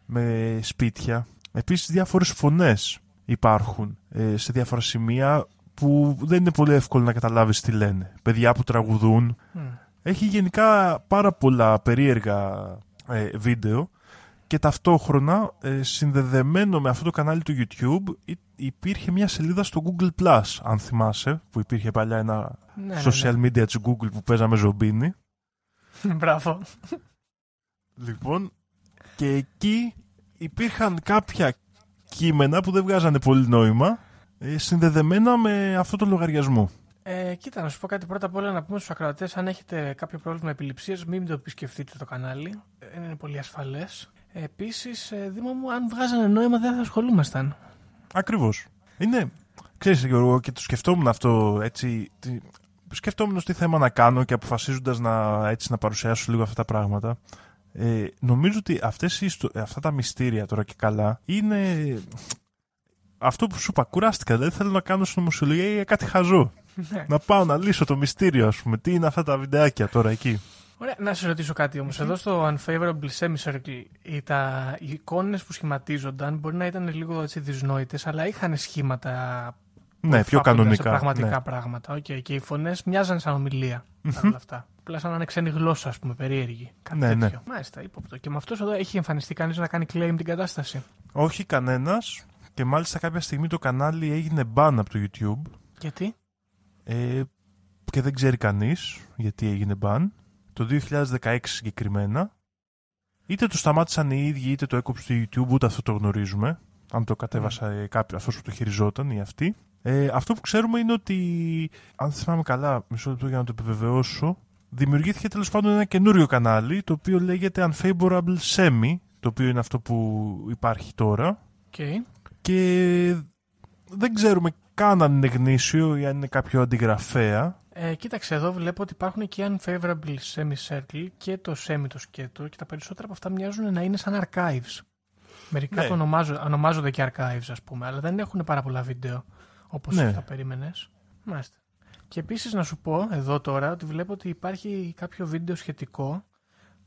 με σπίτια. Επίσης, διάφορες φωνές υπάρχουν ε, σε διάφορα σημεία που δεν είναι πολύ εύκολο να καταλάβεις τι λένε. Παιδιά που τραγουδούν, Μμ. έχει γενικά πάρα πολλά περίεργα ε, βίντεο και ταυτόχρονα ε, συνδεδεμένο με αυτό το κανάλι του YouTube υ- υπήρχε μια σελίδα στο Google Plus, αν θυμάσαι, που υπήρχε παλιά ένα Ναι, ναι, social media της Google που παίζαμε ζωμπίνι. ναι. Μπράβο. Λοιπόν, και εκεί υπήρχαν κάποια κείμενα που δεν βγάζανε πολύ νόημα, ε, συνδεδεμένα με αυτό το λογαριασμό. Ε, κοίτα, να σου πω κάτι πρώτα απ' όλα να πούμε στους ακροατές: Αν έχετε κάποιο πρόβλημα επιληψίας, μην το επισκεφτείτε το κανάλι. Ε, Είναι πολύ ασφαλές. Επίσης, Δήμο μου, αν βγάζανε νόημα, δεν θα ασχολούμασταν. Ακριβώς. Είναι, ξέρεις Γιώργο, και το σκεφτόμουν αυτό έτσι, τι, σκεφτόμουν τι θέμα να κάνω και αποφασίζοντας να, έτσι, να παρουσιάσω λίγο αυτά τα πράγματα. Ε, νομίζω ότι αυτές οι, ιστο- αυτά τα μυστήρια τώρα και καλά είναι αυτό που σου είπα, κουράστηκα. Δεν θέλω να κάνω συνωμοσιολογία για κάτι χαζό. Ναι. να πάω να λύσω το μυστήριο, ας πούμε. Τι είναι αυτά τα βιντεάκια τώρα εκεί; Ωραία, να σε ρωτήσω κάτι όμως. Εδώ στο Unfavorable Semicircle, οι, τα, οι εικόνες που σχηματίζονταν μπορεί να ήταν λίγο έτσι δυσνόητες, αλλά είχαν σχήματα. που Ναι, πιο εφάπτονταν κανονικά. Σε πραγματικά ναι. πράγματα. Οκ, Και οι φωνές μοιάζαν σαν ομιλία. Παρ' όλα αυτά. Απλά σαν να είναι ξένη γλώσσα, ας πούμε, περίεργη. Κάτι Ναι, ναι. τέτοιο. Μάλιστα, ύποπτο. Και με αυτός εδώ έχει εμφανιστεί κανείς να κάνει claim την κατάσταση; Όχι κανένας και μάλιστα κάποια στιγμή το κανάλι έγινε ban από το YouTube Γιατί; ε, και δεν ξέρει κανείς γιατί έγινε ban. Το 2016 συγκεκριμένα. Είτε το σταμάτησαν οι ίδιοι είτε το έκοψε το YouTube, ούτε αυτό το γνωρίζουμε. Αν το κατέβασε κάποιο, αυτός που το χειριζόταν ή αυτή. Ε, αυτό που ξέρουμε είναι ότι, αν θυμάμαι καλά, μισό λεπτό για να το επιβεβαιώσω, δημιουργήθηκε τέλος πάντων ένα καινούριο κανάλι, το οποίο λέγεται Unfavorable Semi, το οποίο είναι αυτό που υπάρχει τώρα. Okay. Και δεν ξέρουμε καν αν είναι γνήσιο ή αν είναι κάποιο αντιγραφέα. Ε, κοίταξε, εδώ βλέπω ότι υπάρχουν και unfavorable semicircle και το semi το σκέτο και τα περισσότερα από αυτά μοιάζουν να είναι σαν archives. Μερικά Ναι. το ονομάζω, ονομάζονται και archives, ας πούμε, αλλά δεν έχουν πάρα πολλά βίντεο όπως Ναι. τα περίμενες. Μάλιστα. Και επίσης να σου πω εδώ τώρα ότι βλέπω ότι υπάρχει κάποιο βίντεο σχετικό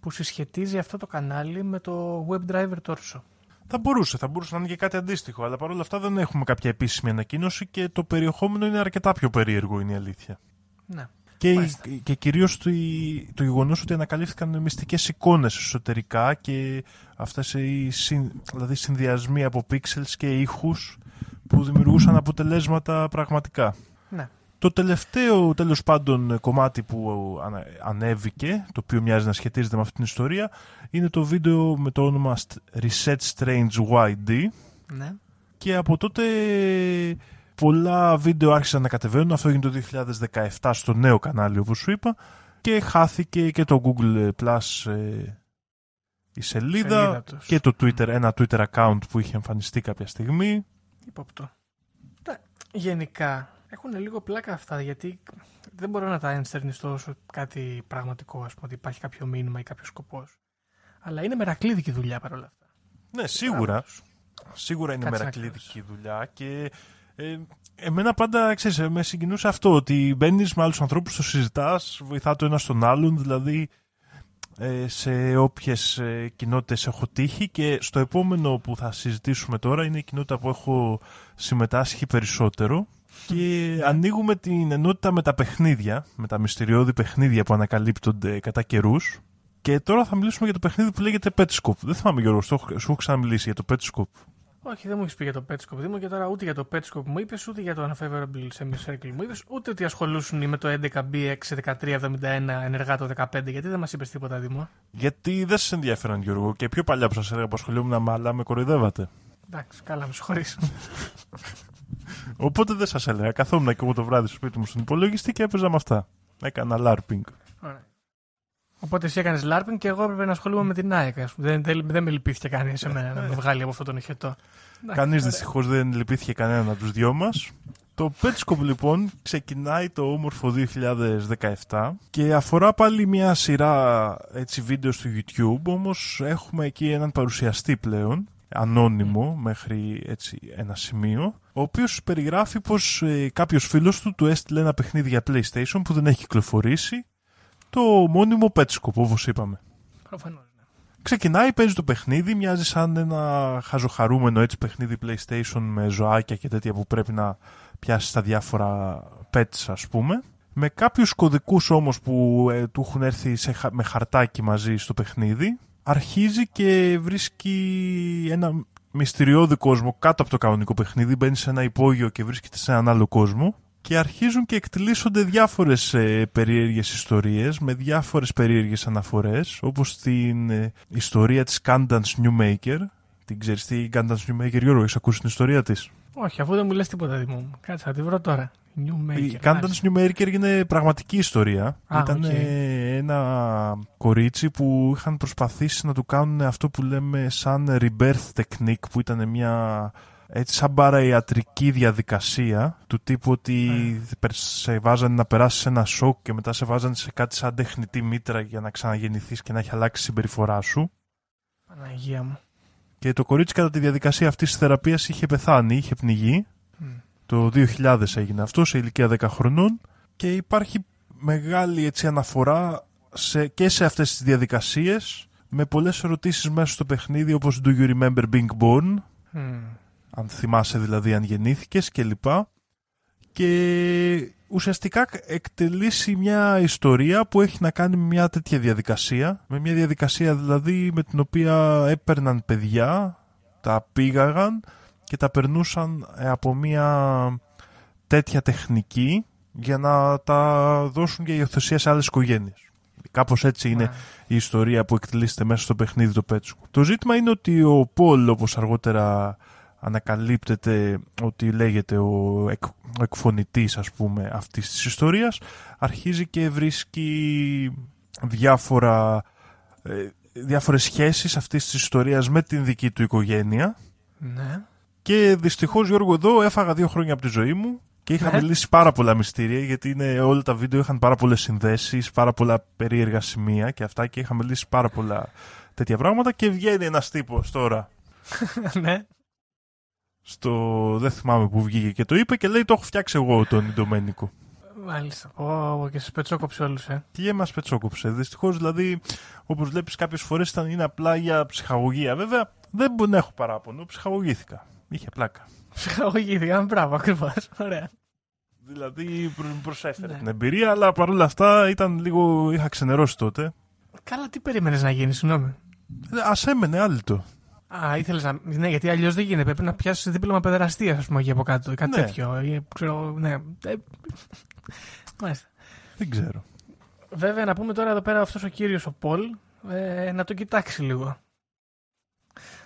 που συσχετίζει αυτό το κανάλι με το WebDriver Torso. Θα μπορούσε, θα μπορούσε να είναι και κάτι αντίστοιχο, αλλά παρόλα αυτά δεν έχουμε κάποια επίσημη ανακοίνωση και το περιεχόμενο είναι αρκετά πιο περίεργο, είναι η αλήθεια. Ναι. Και, Μάλιστα. και κυρίως το, το γεγονός ότι ανακαλύφθηκαν μυστικές εικόνες εσωτερικά και αυτές οι συν, δηλαδή συνδυασμοί από πίξελς και ήχους που δημιουργούσαν αποτελέσματα πραγματικά. Ναι. Το τελευταίο τέλος πάντων κομμάτι που ανα- ανέβηκε, το οποίο μοιάζει να σχετίζεται με αυτή την ιστορία, είναι το βίντεο με το όνομα St- Reset Strange YD Ναι. και από τότε πολλά βίντεο άρχισαν να κατεβαίνουν. Αυτό έγινε το 2017 στο νέο κανάλι, όπως σου είπα. Και χάθηκε και το Google Plus ε, η σελίδα, Σελίδα τους. και το Twitter, ένα Twitter account που είχε εμφανιστεί κάποια στιγμή. Υπόπτω. Τα- Γενικά έχουν λίγο πλάκα αυτά γιατί δεν μπορώ να τα ενστερνιστώ όσο κάτι πραγματικό, ας πούμε, ότι υπάρχει κάποιο μήνυμα ή κάποιος σκοπός. Αλλά είναι μερακλείδικη δουλειά παρόλα αυτά. Ναι, σίγουρα. Μπράβο τους. Σίγουρα είναι Κάτσε να μερακλείδικη δουλειά και ε, εμένα πάντα, ξέρεις, ε, με συγκινούσε αυτό ότι μπαίνεις με άλλους ανθρώπους, το συζητάς, βοηθά το ένα στον άλλον, δηλαδή ε, σε όποιες ε, κοινότητες έχω τύχει και στο επόμενο που θα συζητήσουμε τώρα είναι η κοινότητα που έχω συμμετάσχει περισσότερο και ανοίγουμε την ενότητα με τα παιχνίδια, με τα μυστηριώδη παιχνίδια που ανακαλύπτονται κατά καιρούς. Και τώρα θα μιλήσουμε για το παιχνίδι που λέγεται Petscope. Δεν θυμάμαι Γιώργο, στο έχω- σου έχω ξαναμιλήσει για το Petscope. Όχι, δεν μου έχεις πει για το Petscope. Δεν μου και τώρα ούτε για το Petscope μου είπες, ούτε για το Unfavorable Semicircle μου είπες, ούτε ότι ασχολούσουν με το 11B61371 ενεργά το 15. Γιατί δεν μας είπες τίποτα, Δήμο; Γιατί δεν σας ενδιαφέραν, Γιώργο, και πιο παλιά που σα έλεγα που ασχολούμουν με άλλα, με κοροϊδεύατε. Εντάξει, καλά, με συγχωρείς. Οπότε δεν σας έλεγα. Καθόμουν και εγώ το βράδυ στο σπίτι μου στον υπολογιστή και έπαιζα με αυτά. Έκανα LARPing. Ωραία. Οπότε εσύ έκανες LARPing και εγώ έπρεπε να ασχολούμαι με την ΑΕΚ. ας πούμε. Δεν, δεν, δεν με λυπήθηκε κανείς σε μένα να με βγάλει από αυτόν τον ηχετό. Εντάξει, Κανείς ωραία. δυστυχώς δεν λυπήθηκε κανέναν από τους δυο μας. Το Petscope λοιπόν ξεκινάει το όμορφο 2017 και αφορά πάλι μια σειρά έτσι, βίντεος στο YouTube όμως έχουμε εκεί έναν παρουσιαστή πλέον ανώνυμο μέχρι έτσι ένα σημείο ο οποίος περιγράφει πως ε, κάποιος φίλος του του έστειλε ένα παιχνίδι για PlayStation που δεν έχει κυκλοφορήσει το μόνιμο Petscope όπως είπαμε. Προφανώς, ναι. Ξεκινάει, παίζει το παιχνίδι, μοιάζει σαν ένα χαζοχαρούμενο έτσι παιχνίδι PlayStation με ζωάκια και τέτοια που πρέπει να πιάσεις τα διάφορα pets ας πούμε. Με κάποιους κωδικούς όμως που ε, του έχουν έρθει σε, χα- με χαρτάκι μαζί στο παιχνίδι, αρχίζει και βρίσκει ένα μυστηριώδη κόσμο κάτω από το κανονικό παιχνίδι, μπαίνει σε ένα υπόγειο και βρίσκεται σε έναν άλλο κόσμο και αρχίζουν και εκτελήσονται διάφορες ε, περίεργες ιστορίες με διάφορες περίεργες αναφορές όπως την ε, ιστορία της Candance Newmaker την ξέρεις τι η Candace Newmaker Γιώργο έχεις ακούσει την ιστορία της; Όχι, αφού δεν μου λες τίποτα, Δήμο μου. Κάτσε, θα τη βρω τώρα. Newmaker. η Candace Newmaker είναι πραγματική ιστορία Α, ήταν οκ. ε, ένα κορίτσι που είχαν προσπαθήσει να του κάνουν αυτό που λέμε σαν rebirth technique που ήταν μια έτσι σαν παραϊατρική διαδικασία του τύπου ότι Ναι. σε βάζανε να περάσεις σε ένα σοκ και μετά σε βάζανε σε κάτι σαν τεχνητή μήτρα για να ξαναγεννηθείς και να έχει αλλάξει η συμπεριφορά σου. Παναγία μου. Και το κορίτσι κατά τη διαδικασία αυτής της θεραπείας είχε πεθάνει, είχε πνιγεί. Μμ. Το 2000 έγινε αυτό, σε ηλικία 10 χρονών. Και υπάρχει μεγάλη έτσι, αναφορά σε, και σε αυτές τις διαδικασίες με πολλές ερωτήσεις μέσα στο παιχνίδι όπως Do you remember being born? Μμ. Αν θυμάσαι δηλαδή αν γεννήθηκες και λοιπά και ουσιαστικά εκτελήσει μια ιστορία που έχει να κάνει με μια τέτοια διαδικασία με μια διαδικασία δηλαδή με την οποία έπαιρναν παιδιά τα πήγαγαν και τα περνούσαν ε, από μια τέτοια τεχνική για να τα δώσουν για υιοθεσία σε άλλες οικογένειες. Κάπως έτσι είναι Ναι. η ιστορία που εκτελήσεται μέσα στο παιχνίδι το Πέτσκο. Το ζήτημα είναι ότι ο Πολ, όπως αργότερα ανακαλύπτεται ότι λέγεται ο, εκ, ο εκφωνητής ας πούμε αυτής της ιστορίας, αρχίζει και βρίσκει διάφορα, ε, διάφορες σχέσεις αυτής της ιστορίας με την δική του οικογένεια Ναι. και δυστυχώς Γιώργο εδώ έφαγα δύο χρόνια από τη ζωή μου και είχα Ναι. μιλήσει πάρα πολλά μυστήρια γιατί είναι, όλα τα βίντεο είχαν πάρα πολλές συνδέσεις, πάρα πολλά περίεργα σημεία και αυτά και είχα μιλήσει πάρα πολλά τέτοια πράγματα και βγαίνει ένας τύπος τώρα ναι. Στο δεν θυμάμαι που βγήκε και το είπε και λέει το έχω φτιάξει εγώ τον Ιντομένικο. Μάλιστα. Ω, και σε πετσόκοψε όλους, ε. Και μα πετσόκοψε. Δυστυχώς δηλαδή, όπως βλέπεις, κάποιες φορές ήταν είναι απλά για ψυχαγωγία. Βέβαια, δεν μπορεί να έχω παράπονο. Ψυχαγωγήθηκα. Είχε πλάκα. Ψυχαγωγήθηκα. Μπράβο, ακριβώς. Ωραία. Δηλαδή, προ- προσέφερε Ναι. την εμπειρία, αλλά παρόλα αυτά ήταν λίγο. είχα ξενερώσει τότε. Καλά, τι περίμενες να γίνει, συγγνώμη. Α έμενε άλυτο. Α, ήθελες να. Ναι, γιατί αλλιώς δεν γίνεται. Πρέπει να πιάσεις δίπλωμα παιδεραστίας, ας πούμε, εκεί από κάτω. ή Κάτι Ναι. τέτοιο. Ή, ξέρω, ναι. Ε, Μάλιστα. Δεν ξέρω. Βέβαια, να πούμε τώρα εδώ πέρα αυτός ο κύριος ο Πολ ε, να το κοιτάξει λίγο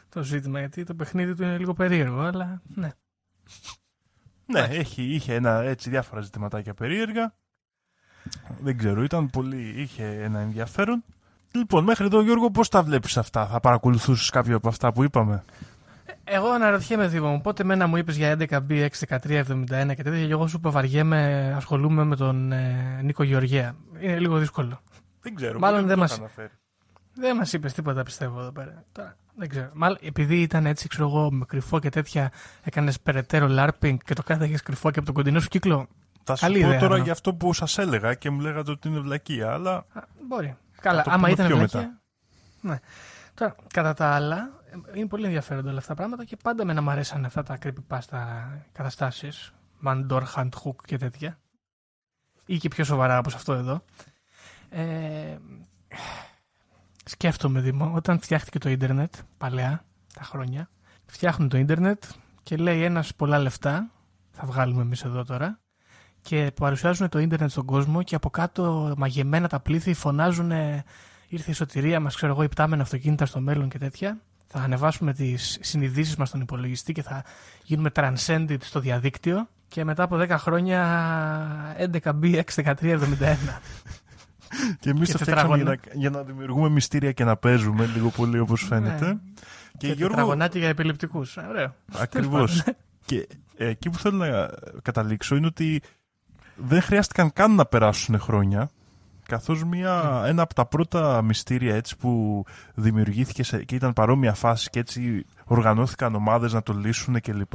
το ζήτημα. Γιατί το παιχνίδι του είναι λίγο περίεργο, αλλά ναι. Ναι, έχει, είχε ένα, έτσι διάφορα ζητηματάκια περίεργα. Δεν ξέρω, ήταν πολύ, είχε ένα ενδιαφέρον. Λοιπόν, μέχρι εδώ Γιώργο πώς τα βλέπεις αυτά, θα παρακολουθούσες κάποιο από αυτά που είπαμε; Εγώ αναρωτιέμαι Δήμο μου, πότε μένα μου είπες για 11B, 6, 13, 71 και τέτοια. Και εγώ σου είπα βαριέμαι, ασχολούμαι με τον ε, Νίκο Γεωργία. Είναι λίγο δύσκολο. Δεν ξέρω. Μάλλον δεν το μας- είχα αναφέρει. Δεν μας είπες τίποτα, πιστεύω εδώ πέρα. Τώρα, δεν ξέρω. Μάλλον επειδή ήταν έτσι, ξέρω εγώ, με κρυφό και τέτοια, έκανες περαιτέρω LARPing και το κάθε κρυφό και από τον κοντινό σου κύκλο. Θα σου Καλή πω ιδέα, τώρα ναι. για αυτό που σας έλεγα και μου λέγατε ότι είναι βλακεία, αλλά Α, μπορεί. Καλά, το άμα πούμε ήταν πιο βλακεία. Ναι. Τώρα, κατά τα άλλα, ε, είναι πολύ ενδιαφέροντα όλα αυτά τα πράγματα και πάντα με να μου αρέσαν αυτά τα creepypasta καταστάσεις. Mandor, Hunt, Hook και τέτοια. Ή και πιο σοβαρά όπως αυτό εδώ. Ε, σκέφτομαι, Δήμο, όταν φτιάχτηκε το ίντερνετ, παλαιά, τα χρόνια, φτιάχνουν το ίντερνετ και λέει ένας πολλά λεφτά, θα βγάλουμε εμείς εδώ τώρα, και παρουσιάζουν το ίντερνετ στον κόσμο και από κάτω μαγεμένα τα πλήθη φωνάζουν ήρθε η σωτηρία μας, ξέρω εγώ, υπτάμενα αυτοκίνητα στο μέλλον και τέτοια. Θα ανεβάσουμε τις συνειδήσεις μας στον υπολογιστή και θα γίνουμε transcended στο διαδίκτυο και μετά από 10 χρόνια 11B, 613, 71. και εμείς Και το φτιάξαμε για τετράγωνα. να, για να δημιουργούμε μυστήρια και να παίζουμε λίγο πολύ όπως φαίνεται. Ναι. Και, και Γιώργο, τετραγωνάτι για επιληπτικούς. Ε, Ωραίο. ακριβώς. και ε, εκεί που θέλω να καταλήξω είναι ότι δεν χρειάστηκαν καν να περάσουν χρόνια καθώς μια, ένα από τα πρώτα μυστήρια έτσι που δημιουργήθηκε σε, και ήταν παρόμοια φάση και έτσι οργανώθηκαν ομάδες να το λύσουν κλπ.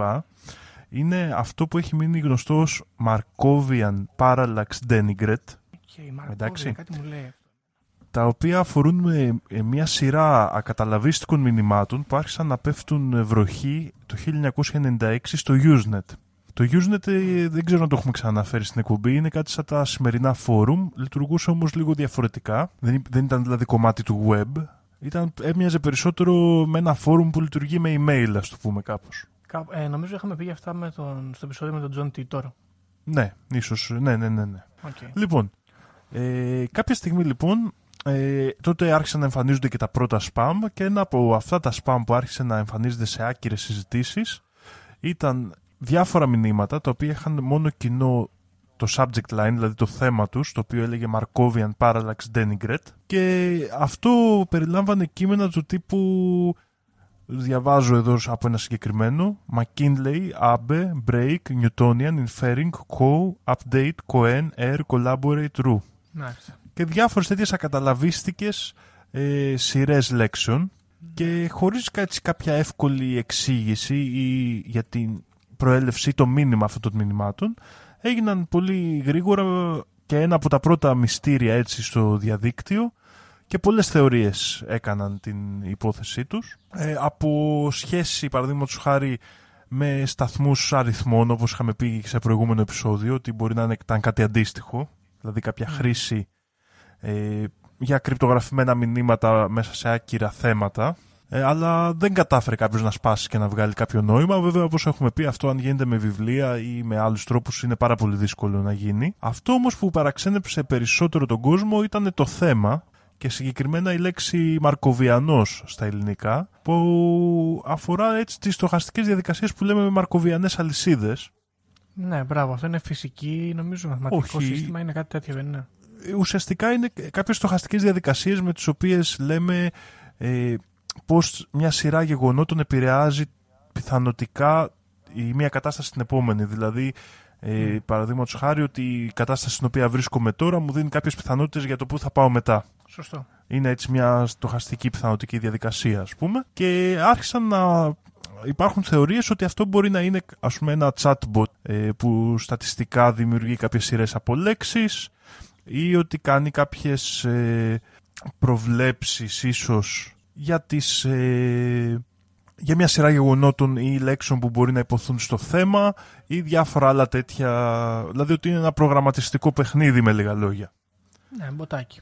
Είναι αυτό που έχει μείνει γνωστό ως Markovian Parallax Denigret Και η Μαρκόβια, Εντάξει. κάτι μου λέει. τα οποία αφορούν ε, ε, μια σειρά ακαταλαβίστικων μηνυμάτων που άρχισαν να πέφτουν ε, βροχή το 1996 στο Usenet. Το Usenet ε, δεν ξέρω αν το έχουμε ξαναφέρει στην εκπομπή, είναι κάτι σαν τα σημερινά φόρουμ, λειτουργούσε όμως λίγο διαφορετικά, δεν, ή- δεν ήταν δηλαδή κομμάτι του web, ήταν, έμοιαζε περισσότερο με ένα φόρουμ που λειτουργεί με email, ας το πούμε κάπως. Κάπου- Ε, νομίζω είχαμε πει για αυτά με τον, στο επεισόδιο με τον Τζον Τίτορ. Ναι, ίσως, ναι, ναι, ναι. ναι. Okay. Λοιπόν, ε, κάποια στιγμή λοιπόν, ε, τότε άρχισαν να εμφανίζονται και τα πρώτα spam και ένα από αυτά τα spam που άρχισε να εμφανίζεται σε άκυρες συζητήσεις ήταν διάφορα μηνύματα τα οποία είχαν μόνο κοινό το subject line, δηλαδή το θέμα τους, το οποίο έλεγε Markovian Parallax Denigret και αυτό περιλάμβανε κείμενα του τύπου διαβάζω εδώ από ένα συγκεκριμένο McKinley, Abe, Break, Newtonian, Inferring, Co, Update, Cohen, Air, Collaborate, Ru Μάλιστα. και διάφορες τέτοιες ακαταλαβίστικες ε, σειρές λέξεων. Και χωρίς έτσι κάποια εύκολη εξήγηση ή για την προέλευση ή το μήνυμα αυτών των μηνυμάτων έγιναν πολύ γρήγορα και ένα από τα πρώτα μυστήρια έτσι στο διαδίκτυο και πολλές θεωρίες έκαναν την υπόθεσή τους ε, από σχέση παραδείγματος χάρη με σταθμούς αριθμών όπως είχαμε πει σε προηγούμενο επεισόδιο ότι μπορεί να είναι- ήταν κάτι αντίστοιχο δηλαδή κάποια χρήση ε, για κρυπτογραφημένα μηνύματα μέσα σε άκυρα θέματα. Ε, αλλά δεν κατάφερε κάποιος να σπάσει και να βγάλει κάποιο νόημα. Βέβαια, όπως έχουμε πει, αυτό αν γίνεται με βιβλία ή με άλλους τρόπους είναι πάρα πολύ δύσκολο να γίνει. Αυτό όμως που παραξένεψε περισσότερο τον κόσμο ήταν το θέμα και συγκεκριμένα η λέξη Μαρκοβιανός στα ελληνικά που αφορά έτσι τις στοχαστικές διαδικασίες που λέμε με Μαρκοβιανές αλυσίδες Ναι, μπράβο. Αυτό είναι φυσική, νομίζω, μαθηματικό Όχι. σύστημα. Είναι κάτι τέτοιο, δεν είναι; ουσιαστικά είναι κάποιες στοχαστικές διαδικασίες με τις οποίες λέμε ε, πώς μια σειρά γεγονότων επηρεάζει πιθανοτικά η μία κατάσταση στην επόμενη. Δηλαδή, ε, παραδείγματος χάρη ότι η κατάσταση στην οποία βρίσκομαι τώρα μου δίνει κάποιες πιθανότητες για το πού θα πάω μετά. Σωστό. Είναι έτσι μια στοχαστική πιθανοτική διαδικασία, ας πούμε. Και άρχισαν να υπάρχουν θεωρίες ότι αυτό μπορεί να είναι, ας πούμε, ένα chatbot ε, που στατιστικά δημιουργεί κάποιες σειρές από λέξεις ή ότι κάνει κάποιες ε, προβλέψεις ίσως για τις... ε, για μια σειρά γεγονότων ή λέξεων που μπορεί να υποθούν στο θέμα ή διάφορα άλλα τέτοια. Δηλαδή ότι είναι ένα προγραμματιστικό παιχνίδι με λίγα λόγια. Ναι, μποτάκι.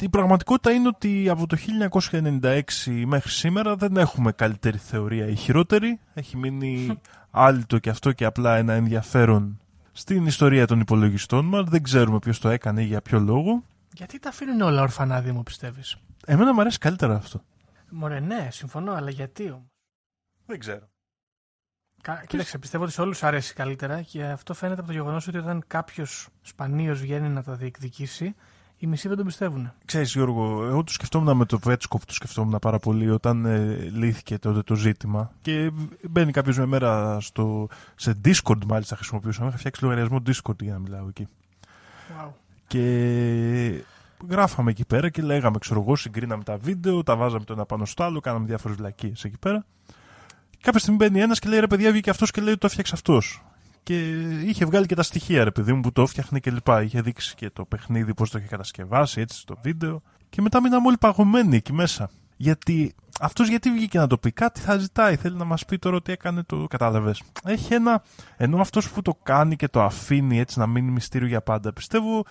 Η πραγματικότητα είναι ότι από το 1996 μέχρι σήμερα δεν έχουμε καλύτερη θεωρία ή χειρότερη. Έχει μείνει άλυτο και αυτό και απλά ένα ενδιαφέρον στην ιστορία των υπολογιστών μας. Δεν ξέρουμε ποιος το έκανε ή για ποιο λόγο. Γιατί τα αφήνουν όλα ορφανά, Δήμο, πιστεύεις; Εμένα μου αρέσει καλύτερα αυτό. Μωρέ, ναι, συμφωνώ, αλλά γιατί όμως; Δεν ξέρω. Κα... Κοίταξε, πιστεύω ότι σε όλους αρέσει καλύτερα και αυτό φαίνεται από το γεγονός ότι όταν κάποιος σπανίως βγαίνει να τα διεκδικήσει, οι μισοί δεν τον πιστεύουν. Ξέρεις Γιώργο, εγώ το σκεφτόμουν με το Βέτσκοπ, το σκεφτόμουν πάρα πολύ όταν ε, λύθηκε τότε το ζήτημα και μπαίνει κάποιος με μέρα στο, σε Discord μάλιστα χρησιμοποιούσαμε, είχα φτιάξει λογαριασμό Discord για να μιλάω εκεί. Wow. Και γράφαμε εκεί πέρα και λέγαμε, ξέρω εγώ, συγκρίναμε τα βίντεο, τα βάζαμε το ένα πάνω στο άλλο, κάναμε διάφορες βλακίες εκεί πέρα. Κάποια στιγμή μπαίνει ένας και λέει ρε παιδιά, βγήκε αυτός και λέει το έφτιαξε αυτός. Και είχε βγάλει και τα στοιχεία, ρε παιδί μου, που το έφτιαχνε και λοιπά. Είχε δείξει και το παιχνίδι, πώς το είχε κατασκευάσει, έτσι στο βίντεο. Και μετά μείναμε όλοι παγωμένοι εκεί μέσα. Γιατί αυτός γιατί βγήκε να το πει, κάτι θα ζητάει. Θέλει να μας πει τώρα ότι έκανε το. Κατάλαβες. Έχει ένα. Ενώ αυτός που το κάνει και το αφήνει έτσι να μείνει μυστήριο για πάντα, πιστεύω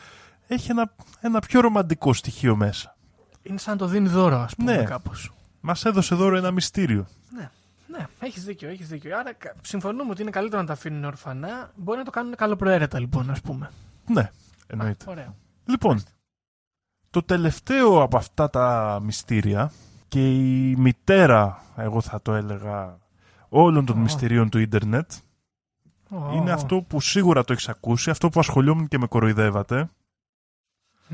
έχει ένα, ένα πιο ρομαντικό στοιχείο μέσα. Είναι σαν να το δίνει δώρο, ας πούμε, Ναι. κάπως. Μας έδωσε δώρο ένα μυστήριο. Ναι, ναι, έχεις δίκιο, έχεις δίκιο. Άρα κα- συμφωνούμε ότι είναι καλύτερο να τα αφήνουν ορφανά. Μπορεί να το κάνουν καλοπροαίρετα λοιπόν, ας πούμε. Ναι, εννοείται. Α, Ωραίο. Λοιπόν, το τελευταίο από αυτά τα μυστήρια και η μητέρα, εγώ θα το έλεγα, όλων των Ω. μυστηρίων του ίντερνετ, Ω, είναι ω, αυτό που σίγουρα το έχεις ακούσει, αυτό που ασχολιόμουν και με κοροϊδεύατε,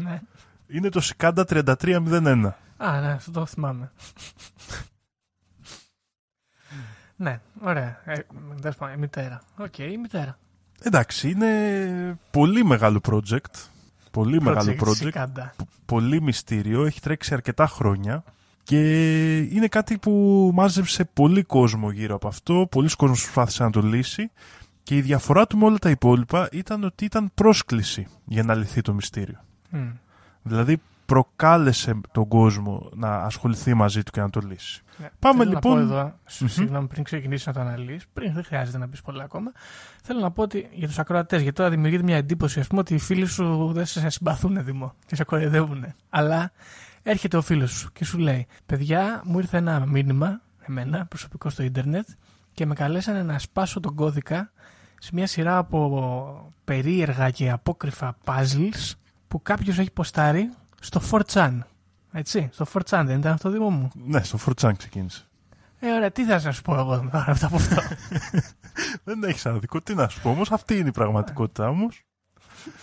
Ναι. είναι το Cicada 3301. Α, ναι, αυτό το θυμάμαι. ναι, ωραία. Ε, τέλος πάντων, η μητέρα. Οκ, η μητέρα. Εντάξει, είναι πολύ μεγάλο project. Πολύ μεγάλο project. Σικάντα. πολύ μυστήριο, έχει τρέξει αρκετά χρόνια και είναι κάτι που μάζεψε πολύ κόσμο γύρω από αυτό, πολλοί κόσμος προσπάθησε να το λύσει και η διαφορά του με όλα τα υπόλοιπα ήταν ότι ήταν πρόσκληση για να λυθεί το μυστήριο. Μμ. Δηλαδή προκάλεσε τον κόσμο να ασχοληθεί μαζί του και να το λύσει. Ναι. Πάμε, Θέλω λοιπόν. Να πω εδώ, σ- Μμμ. συγγνώμη, πριν ξεκινήσει να το αναλύσει, πριν δεν χρειάζεται να πεις πολλά ακόμα. Θέλω να πω ότι για τους ακροατές, γιατί τώρα δημιουργείται μια εντύπωση, ας πούμε, ότι οι φίλοι σου δεν σε συμπαθούν, Δημό, και σε κοροϊδεύουν. Αλλά έρχεται ο φίλος σου και σου λέει: Παιδιά, μου ήρθε ένα μήνυμα, εμένα, προσωπικό στο ίντερνετ, και με καλέσανε να σπάσω τον κώδικα σε μια σειρά από περίεργα και απόκρυφα puzzles που κάποιος έχει ποστάρει στο 4chan. Έτσι, στο 4chan δεν ήταν αυτό, Δήμο μου; Ναι, στο Φορτσάν ξεκίνησε. Ε, ωραία, τι θα σα πω εγώ τώρα αυτά από αυτό; Δεν έχεις άδικο, τι να σου πω όμως, αυτή είναι η πραγματικότητα όμως.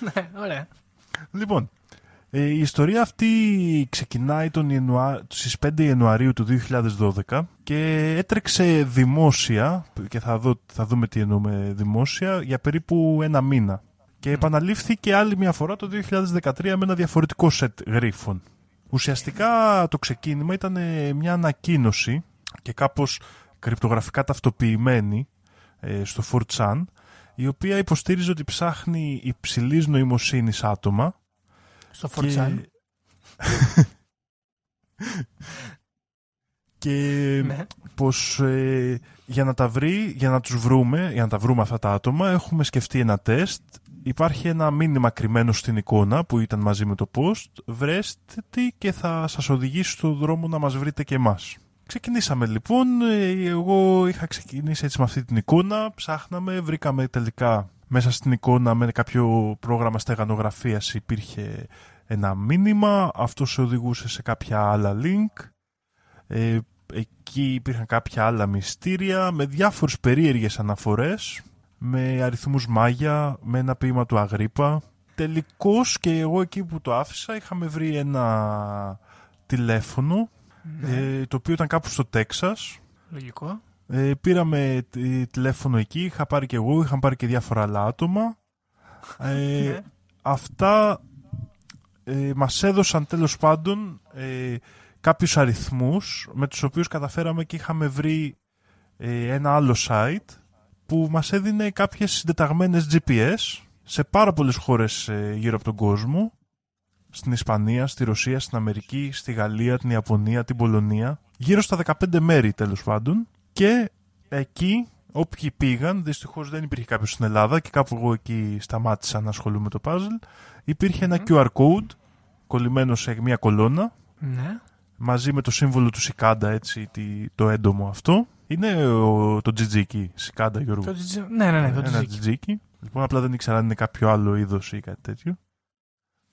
ναι, ωραία. Λοιπόν, ε, η ιστορία αυτή ξεκινάει τον Ιανουά... στις 5 Ιανουαρίου του 2012 και έτρεξε δημόσια, και θα, δω, θα δούμε τι εννοούμε δημόσια, για περίπου ένα μήνα. Και επαναλήφθηκε άλλη μια φορά το 2013 με ένα διαφορετικό σετ γρίφων. Ουσιαστικά το ξεκίνημα ήταν ε, μια ανακοίνωση και κάπως κρυπτογραφικά ταυτοποιημένη ε, στο 4chan η οποία υποστήριζε ότι ψάχνει υψηλής νοημοσύνης άτομα Στο 4chan. και Ναι. πως ε, για να τα βρει, για να τους βρούμε, για να τα βρούμε αυτά τα άτομα έχουμε σκεφτεί ένα τεστ υπάρχει ένα μήνυμα κρυμμένο στην εικόνα που ήταν μαζί με το post. Βρέστε τι και θα σας οδηγήσει στο δρόμο να μας βρείτε και εμάς. Ξεκινήσαμε λοιπόν, ε, εγώ είχα ξεκινήσει έτσι με αυτή την εικόνα, ψάχναμε, βρήκαμε τελικά μέσα στην εικόνα με κάποιο πρόγραμμα στεγανογραφίας υπήρχε ένα μήνυμα, αυτό σε οδηγούσε σε κάποια άλλα link, ε, εκεί υπήρχαν κάποια άλλα μυστήρια με διάφορες περίεργες αναφορές, με αριθμούς μάγια, με ένα ποίημα του Αγρίπα. Τελικώς και εγώ εκεί που το άφησα είχαμε βρει ένα τηλέφωνο Ναι. ε, το οποίο ήταν κάπου στο Τέξας. Λογικό. Ε, πήραμε τη- τηλέφωνο εκεί, είχα πάρει και εγώ, είχαν πάρει και διάφορα άλλα άτομα. Ε, Ναι. Αυτά ε, μας έδωσαν τέλος πάντων ε, κάποιους αριθμούς με τους οποίους καταφέραμε και είχαμε βρει ε, ένα άλλο site που μας έδινε κάποιες συντεταγμένες GPS σε πάρα πολλές χώρες ε, γύρω από τον κόσμο στην Ισπανία, στη Ρωσία, στην Αμερική, στη Γαλλία, την Ιαπωνία, την Πολωνία γύρω στα 15 μέρη τέλος πάντων και εκεί όποιοι πήγαν, δυστυχώς δεν υπήρχε κάποιος στην Ελλάδα και κάπου εγώ εκεί σταμάτησα να ασχολούμαι με το puzzle υπήρχε ένα QR code κολλημένο σε μια κολόνα Ναι. μαζί με το σύμβολο του Σικάντα, έτσι, τι- το έντομο αυτό. Είναι ο, το τζιτζίκι, Σικάντα Γιώργο. Το τζιτζι- Ναι, ναι, ναι, το ένα τζιτζίκι. τζιτζίκι. Λοιπόν, απλά δεν ήξερα αν είναι κάποιο άλλο είδος ή κάτι τέτοιο.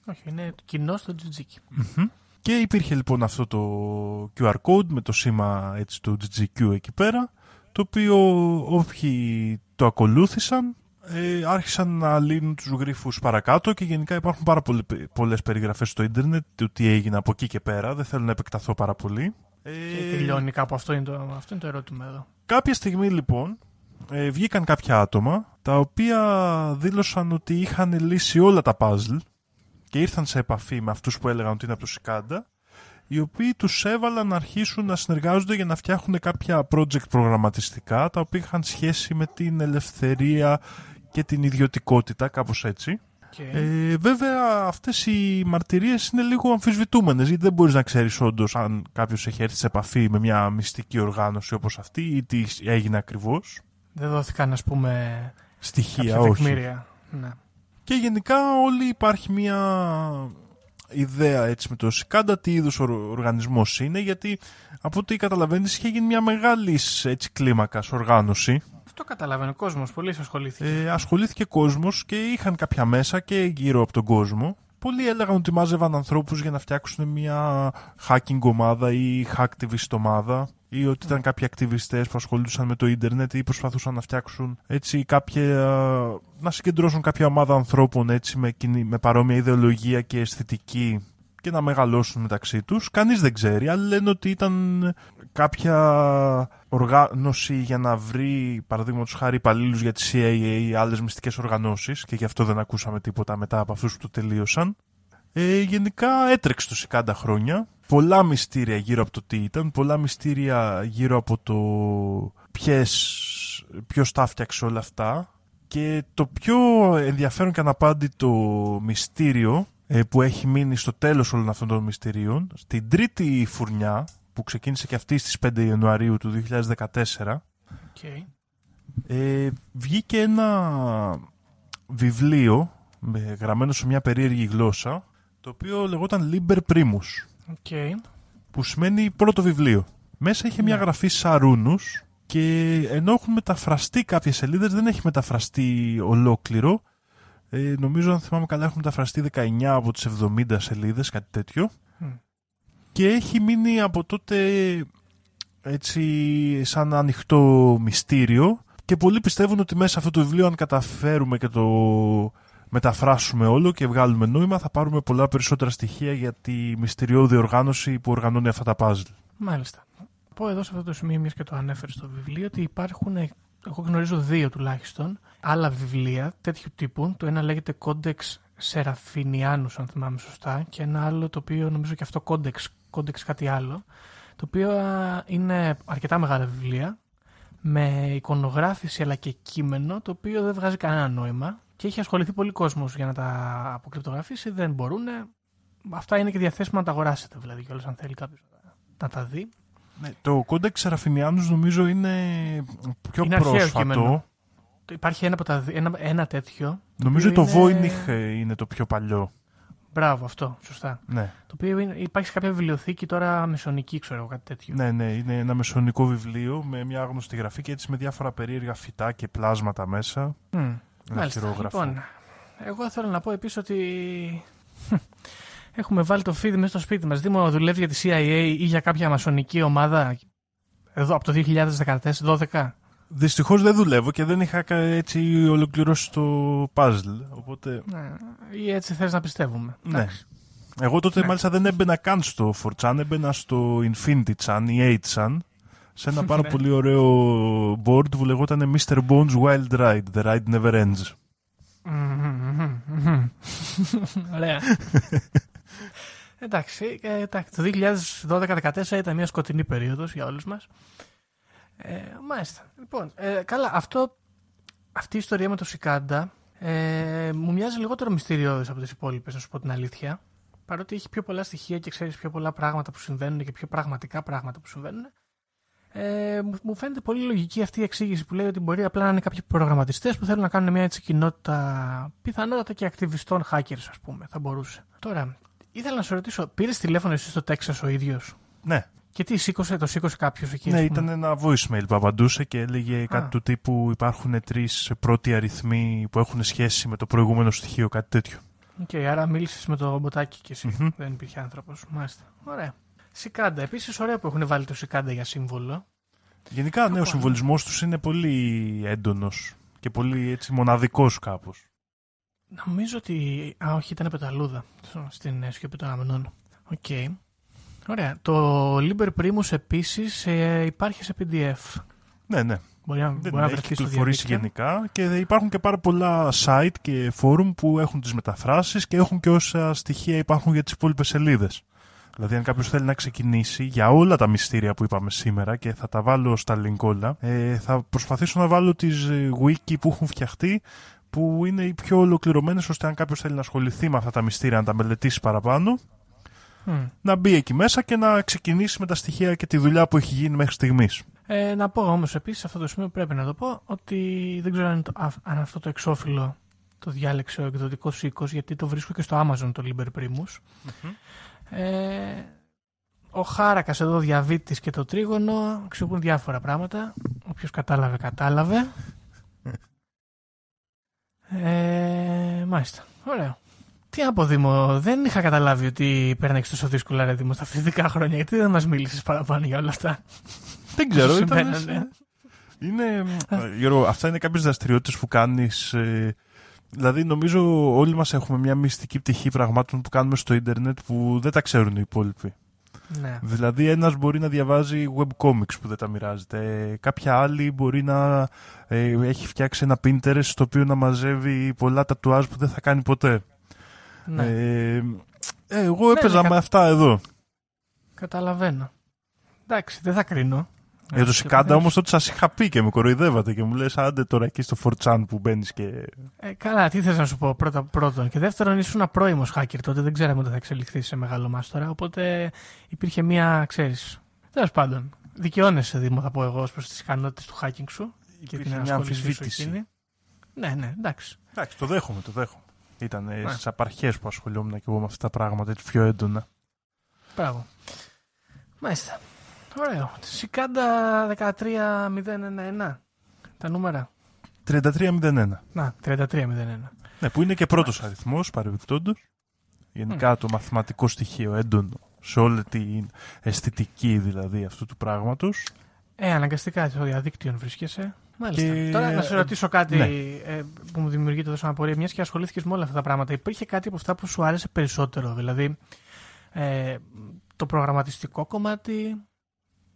Όχι, είναι κοινό στο τζιτζίκι. Μμμ. Και υπήρχε λοιπόν αυτό το QR code με το σήμα έτσι, του GGQ εκεί πέρα, το οποίο όποιοι το ακολούθησαν ε, άρχισαν να λύνουν τους γρίφους παρακάτω και γενικά υπάρχουν πάρα πολλέ πολλές περιγραφές στο ίντερνετ του τι έγινε από εκεί και πέρα. Δεν θέλω να επεκταθώ πάρα πολύ. Και τελειώνει κάπου αυτό είναι, το, αυτό είναι το ερώτημα εδώ. Κάποια στιγμή λοιπόν ε, βγήκαν κάποια άτομα τα οποία δήλωσαν ότι είχαν λύσει όλα τα puzzle και ήρθαν σε επαφή με αυτούς που έλεγαν ότι είναι από το Σικάντα οι οποίοι τους έβαλαν να αρχίσουν να συνεργάζονται για να φτιάχνουν κάποια project προγραμματιστικά τα οποία είχαν σχέση με την ελευθερία και την ιδιωτικότητα, κάπως έτσι. Okay. Ε, βέβαια αυτές οι μαρτυρίες είναι λίγο αμφισβητούμενες γιατί δεν μπορείς να ξέρεις όντως αν κάποιος έχει έρθει σε επαφή με μια μυστική οργάνωση όπως αυτή ή τι έγινε ακριβώς. Δεν δόθηκαν ας πούμε στοιχεία, όχι. Ναι. Και γενικά όλοι υπάρχει μια ιδέα έτσι με το ΣΥΚΑΝΤΑ τι είδους οργανισμός είναι γιατί από ό,τι καταλαβαίνεις είχε γίνει μια μεγάλης έτσι κλίμακας οργάνωση αυτό καταλαβαίνει ο κόσμος. Πολύ ασχολήθηκε. Ε, ασχολήθηκε κόσμος και είχαν κάποια μέσα και γύρω από τον κόσμο. Πολλοί έλεγαν ότι μάζευαν ανθρώπους για να φτιάξουν μια hacking ομάδα ή hacktivist ομάδα ή ότι ήταν κάποιοι ακτιβιστές που ασχολούνταν με το ίντερνετ ή προσπαθούσαν να φτιάξουν έτσι κάποια, να συγκεντρώσουν κάποια ομάδα ανθρώπων έτσι με, με παρόμοια ιδεολογία και αισθητική και να μεγαλώσουν μεταξύ τους. Κανείς δεν ξέρει, αλλά λένε ότι ήταν κάποια οργάνωση για να βρει, παραδείγματος χάρη, υπαλλήλους για τη CIA ή άλλες μυστικές οργανώσεις και γι' αυτό δεν ακούσαμε τίποτα μετά από αυτούς που το τελείωσαν. Ε, γενικά έτρεξε το 50 χρόνια. Πολλά μυστήρια γύρω από το τι ήταν, πολλά μυστήρια γύρω από το ποιες, ποιος τα φτιάξε όλα αυτά. Και το πιο ενδιαφέρον και αναπάντητο μυστήριο ε, που έχει μείνει στο τέλος όλων αυτών των μυστηρίων, στην τρίτη φουρνιά, που ξεκίνησε και αυτή στις 5 Ιανουαρίου του 2014, okay. ε, βγήκε ένα βιβλίο με, γραμμένο σε μια περίεργη γλώσσα, το οποίο λεγόταν Liber Primus, okay. που σημαίνει πρώτο βιβλίο. Μέσα είχε μια ναι. γραφή σαρούνους και ενώ έχουν μεταφραστεί κάποιες σελίδες, δεν έχει μεταφραστεί ολόκληρο, ε, νομίζω, αν θυμάμαι καλά, έχουν μεταφραστεί 19 από τις 70 σελίδες, κάτι τέτοιο. Και έχει μείνει από τότε έτσι σαν ανοιχτό μυστήριο και πολλοί πιστεύουν ότι μέσα αυτό το βιβλίο αν καταφέρουμε και το μεταφράσουμε όλο και βγάλουμε νόημα θα πάρουμε πολλά περισσότερα στοιχεία για τη μυστηριώδη οργάνωση που οργανώνει αυτά τα puzzle. Μάλιστα. Πω εδώ σε αυτό το σημείο, μιας και το ανέφερες στο βιβλίο, ότι υπάρχουν, εγώ γνωρίζω δύο τουλάχιστον, άλλα βιβλία τέτοιου τύπου. Το ένα λέγεται Codex Seraphinianus, αν θυμάμαι σωστά, και ένα άλλο το οποίο νομίζω και αυτό Codex, Codex κάτι άλλο, το οποίο είναι αρκετά μεγάλα βιβλία, με εικονογράφηση αλλά και κείμενο, το οποίο δεν βγάζει κανένα νόημα και έχει ασχοληθεί πολύ κόσμος για να τα αποκρυπτογραφήσει, δεν μπορούν. Αυτά είναι και διαθέσιμα να τα αγοράσετε, δηλαδή, κιόλας αν θέλει κάποιος να τα δει. Ναι, το Codex Seraphinianus νομίζω είναι πιο είναι πρόσφατο. Υπάρχει ένα, από τα, ένα, ένα τέτοιο. Νομίζω το είναι... Voynich είναι το πιο παλιό. Μπράβο, αυτό, σωστά. Ναι. Το οποίο είναι, υπάρχει σε κάποια βιβλιοθήκη τώρα μεσονική, ξέρω εγώ, κάτι τέτοιο. Ναι, ναι, είναι ένα μεσονικό βιβλίο με μια άγνωστη γραφή και έτσι με διάφορα περίεργα φυτά και πλάσματα μέσα. Mm. Μάλιστα. Λοιπόν, εγώ θέλω να πω επίσης ότι έχουμε βάλει το feed μέσα στο σπίτι μας. Δήμο δουλεύει για τη CIA ή για κάποια μασονική ομάδα; Εδώ από το 2014-2012. Δυστυχώς δεν δουλεύω και δεν είχα έτσι ολοκληρώσει το puzzle. Οπότε... Ναι, ή έτσι θες να πιστεύουμε. Ναι. Εγώ τότε ναι. μάλιστα δεν έμπαινα καν στο 4chan, έμπαινα στο Infinity Chan ή 8chan σε ένα πάρα ναι. πολύ ωραίο board που λεγόταν Mr. Bones Wild Ride. The ride never ends. Ωραία. εντάξει, ε, εντάξει, το 2012-2014 ήταν μια σκοτεινή περίοδος για όλους μας. Ε, μάλιστα. Λοιπόν, ε, καλά, αυτό, αυτή η ιστορία με το Σικάντα ε, μου μοιάζει λιγότερο μυστηριώδης από τις υπόλοιπες, να σου πω την αλήθεια. Παρότι έχει πιο πολλά στοιχεία και ξέρεις πιο πολλά πράγματα που συμβαίνουν και πιο πραγματικά πράγματα που συμβαίνουν. Ε, μου φαίνεται πολύ λογική αυτή η εξήγηση που λέει ότι μπορεί απλά να είναι κάποιοι προγραμματιστές που θέλουν να κάνουν μια έτσι κοινότητα πιθανότατα και ακτιβιστών hackers, ας πούμε. Θα μπορούσε. Τώρα, ήθελα να σε ρωτήσω, πήρες τηλέφωνο εσύ στο Τέξας ο ίδιος; Ναι. Και τι σήκωσε, το σήκωσε κάποιος εκεί. Ναι, ήταν ένα voicemail που απαντούσε και έλεγε κάτι του τύπου υπάρχουν τρεις πρώτοι αριθμοί που έχουν σχέση με το προηγούμενο στοιχείο, κάτι τέτοιο. OK, okay, άρα μίλησες με το μποτάκι κι εσύ. Mm-hmm. Δεν υπήρχε άνθρωπος. Μάλιστα. Ωραία. Cicada. Επίσης, ωραία που έχουν βάλει το Cicada για σύμβολο. Γενικά, ναι, ο συμβολισμός τους είναι πολύ έντονος και πολύ έτσι μοναδικός κάπως. Νομίζω ότι. Α, όχι, ήταν πεταλούδα στην σιωπή των αμνών. OK. Okay. Ωραία. Το Liber Primus επίσης ε, υπάρχει σε PDF. Ναι, ναι. Μπορεί να, Δεν μπορεί να έχει βρεθεί στο κυκλοφορήσει διαδίκτυο. γενικά και υπάρχουν και πάρα πολλά site και forum που έχουν τις μεταφράσεις και έχουν και όσα στοιχεία υπάρχουν για τις υπόλοιπες σελίδες. Δηλαδή, αν κάποιος θέλει να ξεκινήσει για όλα τα μυστήρια που είπαμε σήμερα και θα τα βάλω στα link όλα, ε, θα προσπαθήσω να βάλω τις ε, wiki που έχουν φτιαχτεί που είναι οι πιο ολοκληρωμένες ώστε αν κάποιος θέλει να ασχοληθεί με αυτά τα μυστήρια, να τα μελετήσει παραπάνω, Μμ. να μπει εκεί μέσα και να ξεκινήσει με τα στοιχεία και τη δουλειά που έχει γίνει μέχρι στιγμής. Ε, να πω όμως επίσης σε αυτό το σημείο πρέπει να το πω ότι δεν ξέρω αν, το- α- αν αυτό το εξώφυλλο το διάλεξε ο εκδοτικός οίκος γιατί το βρίσκω και στο Amazon το Liber Primus. Ε, ο Χάρακας εδώ διαβήτης και το τρίγωνο αξιοποιούν διάφορα πράγματα. Όποιος κατάλαβε, κατάλαβε. Ε, μάλιστα. Ωραίο. Τι να πω, Δήμο, δεν είχα καταλάβει ότι παίρνεις τόσο δύσκολα, ρε Δήμο, στα φοιτητικά χρόνια. Γιατί δεν μας μίλησες παραπάνω για όλα αυτά; Δεν ξέρω, Σου ήταν. συμβαίνανε. Είναι. ε, Γιώργο, αυτά είναι κάποιες δραστηριότητες που κάνεις. δηλαδή, νομίζω όλοι μας έχουμε μια μυστική πτυχή πραγμάτων που κάνουμε στο ίντερνετ που δεν τα ξέρουν οι υπόλοιποι. Ναι. Δηλαδή, ένας μπορεί να διαβάζει webcomics που δεν τα μοιράζεται. Ε, Κάποια άλλη μπορεί να ε, έχει φτιάξει ένα Pinterest στο οποίο να μαζεύει πολλά τατουάζ που δεν θα κάνει ποτέ. Ναι. Ε, ε, εγώ έπαιζα ναι, με κα- αυτά εδώ. Καταλαβαίνω. Εντάξει, δεν θα κρίνω. Για το Ε, Σικάντα δεν- όμως τότε σας είχα πει και με κοροϊδεύατε και μου λες: Άντε τώρα εκεί στο 4chan που μπαίνεις και. Ε, καλά, τι θες να σου πω πρώτα, πρώτον. Και δεύτερον, ήσουν πρώιμος hacker τότε, δεν ξέραμε ότι θα εξελιχθείς σε μεγάλο μάστορα. Οπότε υπήρχε μία, ξέρεις. Τέλος πάντων, δικαιώνεσαι, Δήμο, θα πω εγώ, ως προς τις ικανότητες του hacking σου και την Υπήρχε μια ενασχόλησή σου αμφισβήτηση. εκείνη. Ναι, ναι, εντάξει. Εντάξει, το δέχομαι, το δέχομαι. Ήταν Ναι. στις απαρχές που ασχολιόμουν και εγώ με αυτά τα πράγματα έτσι πιο έντονα. Μπράβο. Μάλιστα. Ωραίο. Σικάντα 13011. Τα νούμερα. 3301. Να, 3301. Ναι, που είναι και πρώτος αριθμός παρεμπιπτόντως. Γενικά το μαθηματικό στοιχείο έντονο σε όλη την αισθητική δηλαδή αυτού του πράγματος. Ε, αναγκαστικά στο διαδίκτυο βρίσκεσαι. Μάλιστα. Και- Τώρα να σε ρωτήσω κάτι Ναι. ε, που μου δημιουργείται τόσο απορία. Μιας και ασχολήθηκες με όλα αυτά τα πράγματα, υπήρχε κάτι από αυτά που σου άρεσε περισσότερο. Δηλαδή, ε, το προγραμματιστικό κομμάτι,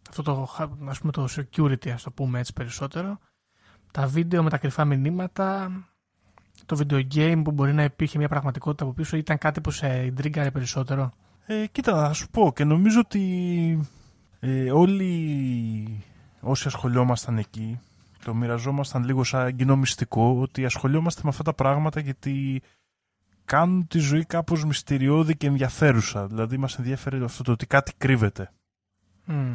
αυτό το, ας πούμε, το security, ας το πούμε έτσι περισσότερο, τα βίντεο με τα κρυφά μηνύματα, το video game που μπορεί να υπήρχε μια πραγματικότητα από πίσω, ήταν κάτι που σε ιντρίγκαρε περισσότερο; Ε, κοίτα, να σου πω και νομίζω ότι ε, όλοι όσοι ασχολιόμασταν εκεί το μοιραζόμασταν λίγο σαν κοινό μυστικό ότι ασχολιόμαστε με αυτά τα πράγματα γιατί κάνουν τη ζωή κάπως μυστηριώδη και ενδιαφέρουσα. Δηλαδή μας ενδιαφέρει αυτό το ότι κάτι κρύβεται. Μμ.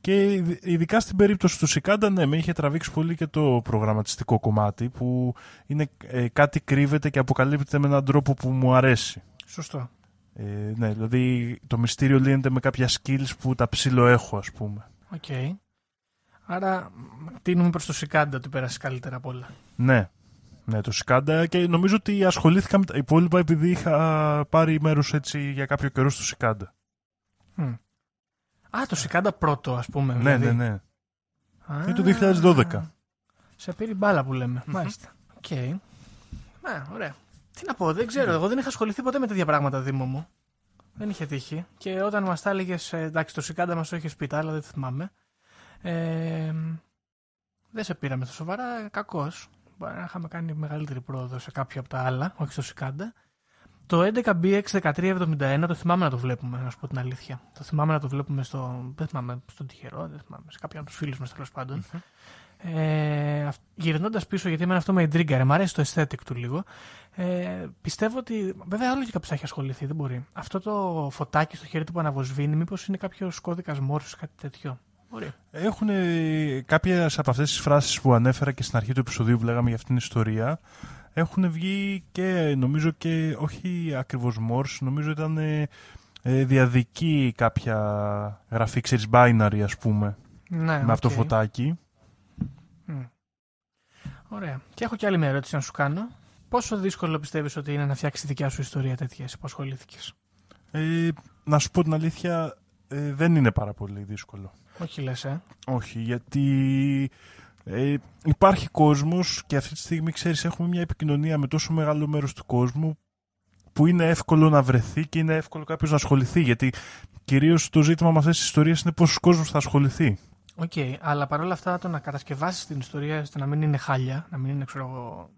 Και ειδ- ειδικά στην περίπτωση του Σικάντα, ναι, με είχε τραβήξει πολύ και το προγραμματιστικό κομμάτι που είναι ε, κάτι κρύβεται και αποκαλύπτεται με έναν τρόπο που μου αρέσει. Σωστό. Ε, ναι, δηλαδή το μυστήριο λύνεται με κάποια skills που τα ψιλοέχω, ας πούμε. Οκ. Άρα τείνουμε προς το Cicada ότι πέρασε καλύτερα από όλα. Ναι, ναι, το Cicada και νομίζω ότι ασχολήθηκα με τα υπόλοιπα επειδή είχα πάρει μέρος έτσι για κάποιο καιρό στο Cicada. Μμ. Α, το Cicada πρώτο, ας πούμε. Ναι, δηλαδή. ναι, ναι. Α, Είναι το 2012. Σε πήρε μπάλα που λέμε. Μάλιστα. Οκ. Ναι, ωραία. Τι να πω, δεν ξέρω. Εγώ δεν είχα ασχοληθεί ποτέ με τέτοια πράγματα, Δήμο μου. Δεν είχε τύχει. Και όταν μας τα έλεγες, εντάξει, το Cicada μας το είχε πει, τα άλλα δεν θυμάμαι. Ε, δεν σε πήραμε στα σοβαρά, κακώς. Μπορεί να είχαμε κάνει μεγαλύτερη πρόοδο σε κάποια από τα άλλα, όχι στο Cicada. Το 11BX1371 το θυμάμαι να το βλέπουμε, να σου πω την αλήθεια. Το θυμάμαι να το βλέπουμε στο. Δεν θυμάμαι, στον τυχερό, δεν θυμάμαι, σε κάποιον από τους φίλους μας τέλος πάντων. Ε, Γυρνώντας πίσω, γιατί εμένα αυτό με εντρίγκαρε, μου αρέσει το aesthetic του λίγο. Ε, πιστεύω ότι. Βέβαια, άλλο και κάποιος θα έχει ασχοληθεί, δεν μπορεί. Αυτό το φωτάκι στο χέρι του που αναβοσβήνει, μήπως είναι κάποιος κώδικας μόρφωσης, κάτι τέτοιο. Μπορεί. Έχουν κάποιες από αυτές τις φράσεις που ανέφερα και στην αρχή του επεισοδίου που λέγαμε για αυτήν την ιστορία έχουν βγει και νομίζω και όχι ακριβώς Morse, νομίζω ήταν ε, ε, διαδική κάποια γραφή, ξέρεις, binary ας πούμε, Ναι, με αυτό οκ. το φωτάκι. Μμ. Ωραία. Και έχω και άλλη μια ερώτηση να σου κάνω. Πόσο δύσκολο πιστεύεις ότι είναι να φτιάξεις τη δικιά σου ιστορία τέτοια που ασχολήθηκες; Ε, να σου πω την αλήθεια, ε, δεν είναι πάρα πολύ δύσκολο. Όχι λες, ε. Όχι, γιατί ε, υπάρχει κόσμος και αυτή τη στιγμή, ξέρεις, έχουμε μια επικοινωνία με τόσο μεγάλο μέρος του κόσμου που είναι εύκολο να βρεθεί και είναι εύκολο κάποιος να ασχοληθεί. Γιατί κυρίως το ζήτημα με αυτές τις ιστορίες είναι πόσος κόσμος θα ασχοληθεί. OK, okay, αλλά παρόλα αυτά το να κατασκευάσεις την ιστορία ώστε να μην είναι χάλια, να μην είναι ξέρω εγώ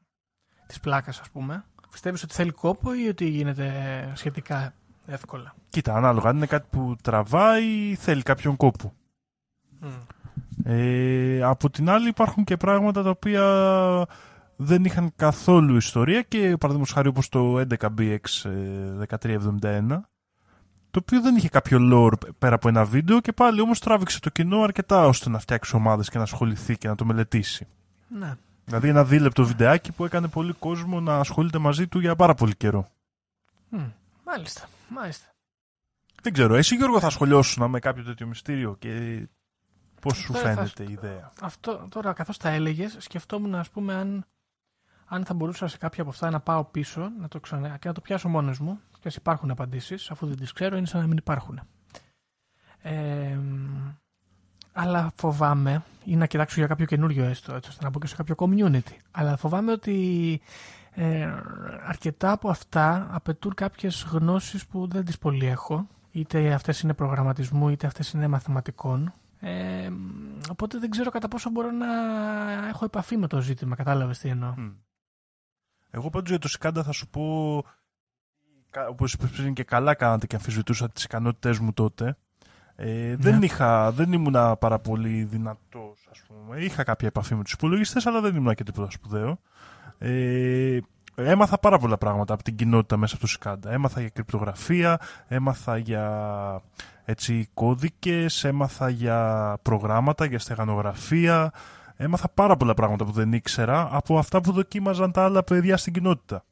της πλάκας, ας πούμε, πιστεύεις ότι θέλει κόπο ή ότι γίνεται σχετικά εύκολα; Κοίτα, ανάλογα. Αν είναι κάτι που τραβάει, θέλει κάποιον κόπο. Ε, από την άλλη υπάρχουν και πράγματα τα οποία δεν είχαν καθόλου ιστορία και παραδείγματος χάρη όπως το 11BX 1371 το οποίο δεν είχε κάποιο lore πέρα από ένα βίντεο και πάλι όμως τράβηξε το κοινό αρκετά ώστε να φτιάξει ομάδες και να ασχοληθεί και να το μελετήσει. Ναι. Δηλαδή ένα δίλεπτο βιντεάκι που έκανε πολύ κόσμο να ασχολείται μαζί του για πάρα πολύ καιρό. Μάλιστα, μάλιστα. Δεν ξέρω, εσύ Γιώργο θα ασχολιώσουν με κάποιο τέτοιο μυστήριο και πώς σου φαίνεται η ιδέα; Αυτό τώρα καθώς τα έλεγες σκεφτόμουν ας πούμε αν, αν θα μπορούσα σε κάποια από αυτά να πάω πίσω να το ξανα... και να το πιάσω μόνος μου και ας υπάρχουν απαντήσεις αφού δεν τις ξέρω είναι σαν να μην υπάρχουν. Ε, αλλά φοβάμαι ή να κοιτάξω για κάποιο καινούριο έστω έτσι ώστε να μπω και σε κάποιο community. Αλλά φοβάμαι ότι ε, αρκετά από αυτά απαιτούν κάποιες γνώσεις που δεν τις πολύ έχω. Είτε αυτές είναι προγραμματισμού, είτε αυτές είναι μαθηματικών. Ε, οπότε δεν ξέρω κατά πόσο μπορώ να έχω επαφή με το ζήτημα. Κατάλαβες τι εννοώ. Εγώ πάντως για το Σκάντα θα σου πω, όπως είπες πριν και καλά κάνατε και αμφισβητούσα τις ικανότητές μου τότε. Ε, δεν, ναι. είχα, δεν ήμουν πάρα πολύ δυνατός, ας πούμε. Είχα κάποια επαφή με τους υπολογιστές, αλλά δεν ήμουν και τίποτα σπουδαίο. Ε, έμαθα πάρα πολλά πράγματα από την κοινότητα μέσα από το Σκάντα. Έμαθα για κρυπτογραφία, έμαθα για έτσι, κώδικες, έμαθα για προγράμματα, για στεγανογραφία. Έμαθα πάρα πολλά πράγματα που δεν ήξερα από αυτά που δοκίμαζαν τα άλλα παιδιά στην κοινότητα.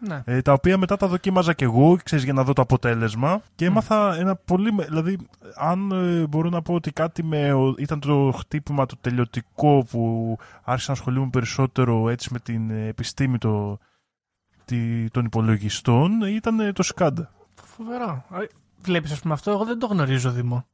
Ναι. Ε, τα οποία μετά τα δοκίμαζα και εγώ, ξέρεις, για να δω το αποτέλεσμα και έμαθα ένα πολύ... Δηλαδή, αν ε, μπορώ να πω ότι κάτι με, ήταν το χτύπημα το τελειωτικό που άρχισα να ασχολούμαι περισσότερο έτσι με την επιστήμη το, τη, των υπολογιστών, ήταν το σκάντα. Φοβερό. Βλέπεις, ας πούμε, αυτό εγώ δεν το γνωρίζω, Δημό.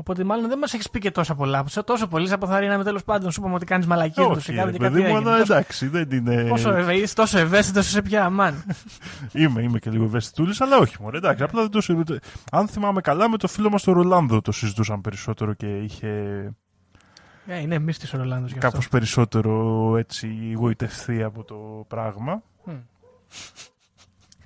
Οπότε μάλλον δεν μας έχεις πει και τόσα πολλά. Σε τόσο πολύ αποθαρρύναμε τέλος πάντων. Σου είπαμε ότι κάνεις μαλακή. Όχι, σε κάτι παιδί μου, αλλά εντάξει, δεν είναι. Πόσο ευαίσθητος, τόσο ευαίσθητος σε πια, αμάν. είμαι, είμαι και λίγο ευαίσθητο, αλλά όχι μόνο. Εντάξει, απλά δεν το Αν θυμάμαι καλά, με το φίλο μας τον Ρολάνδο το συζητούσαν περισσότερο και είχε. Ε, είναι εμεί τη Ρολάνδος Κάπως περισσότερο έτσι γοητευτεί από το πράγμα.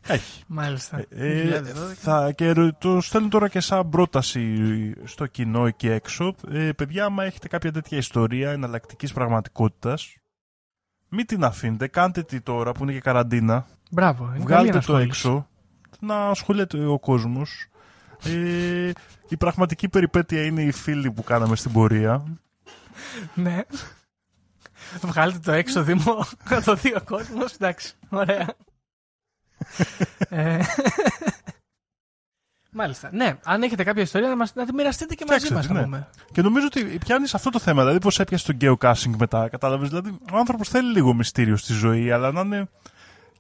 Έχει. Μάλιστα. Ε, θα, και το στέλνω τώρα και σαν πρόταση στο κοινό εκεί έξω. Ε, παιδιά, άμα έχετε κάποια τέτοια ιστορία εναλλακτικής πραγματικότητας, μην την αφήνετε. Κάντε τη τώρα που είναι και καραντίνα. Μπράβο. Βγάλτε το έξω. Να ασχολείται ο κόσμος. Ε, η πραγματική περιπέτεια είναι οι φίλοι που κάναμε στην πορεία. ναι. Βγάλτε το έξω, Δήμο, να το δει ο κόσμος. Εντάξει, ωραία. Ε, μάλιστα. Ναι, αν έχετε κάποια ιστορία να, μας, να τη μοιραστείτε και μαζί μας. Ναι. Και νομίζω ότι πιάνεις αυτό το θέμα. Δηλαδή, πώς έπιασε το geocaching μετά. Κατάλαβες; Δηλαδή, ο άνθρωπος θέλει λίγο μυστήριο στη ζωή, αλλά να είναι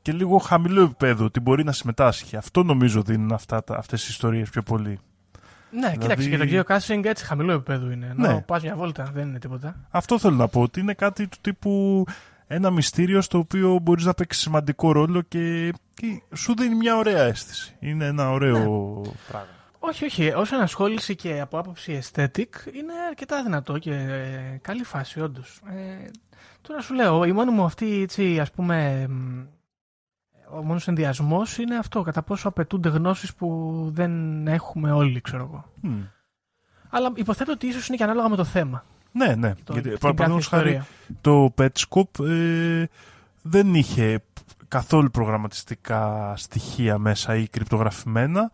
και λίγο χαμηλό επίπεδο, ότι μπορεί να συμμετάσχει. Αυτό νομίζω δίνουν αυτές τι ιστορίες πιο πολύ. Ναι, δηλαδή... κοίταξε και το geocaching έτσι χαμηλό επίπεδο είναι. Ναι. Πας μια βόλτα, δεν είναι τίποτα. Αυτό θέλω να πω, ότι είναι κάτι του τύπου ένα μυστήριο στο οποίο μπορείς να παίξεις σημαντικό ρόλο και, και σου δίνει μια ωραία αίσθηση. Είναι ένα ωραίο ναι. πράγμα. Όχι, όχι. Όσο ενασχόληση και από άποψη aesthetic είναι αρκετά δυνατό και ε, καλή φάση, όντως. Ε, τώρα σου λέω, η μόνη μου αυτή, έτσι, ας πούμε, ο μόνος ενδιασμός είναι αυτό, κατά πόσο απαιτούνται γνώσεις που δεν έχουμε όλοι, ξέρω εγώ. Αλλά υποθέτω ότι ίσως είναι και ανάλογα με το θέμα. Ναι, ναι. Το, Γιατί, παραδείγματος χάρη, το Petscope ε, δεν είχε καθόλου προγραμματιστικά στοιχεία μέσα ή κρυπτογραφημένα.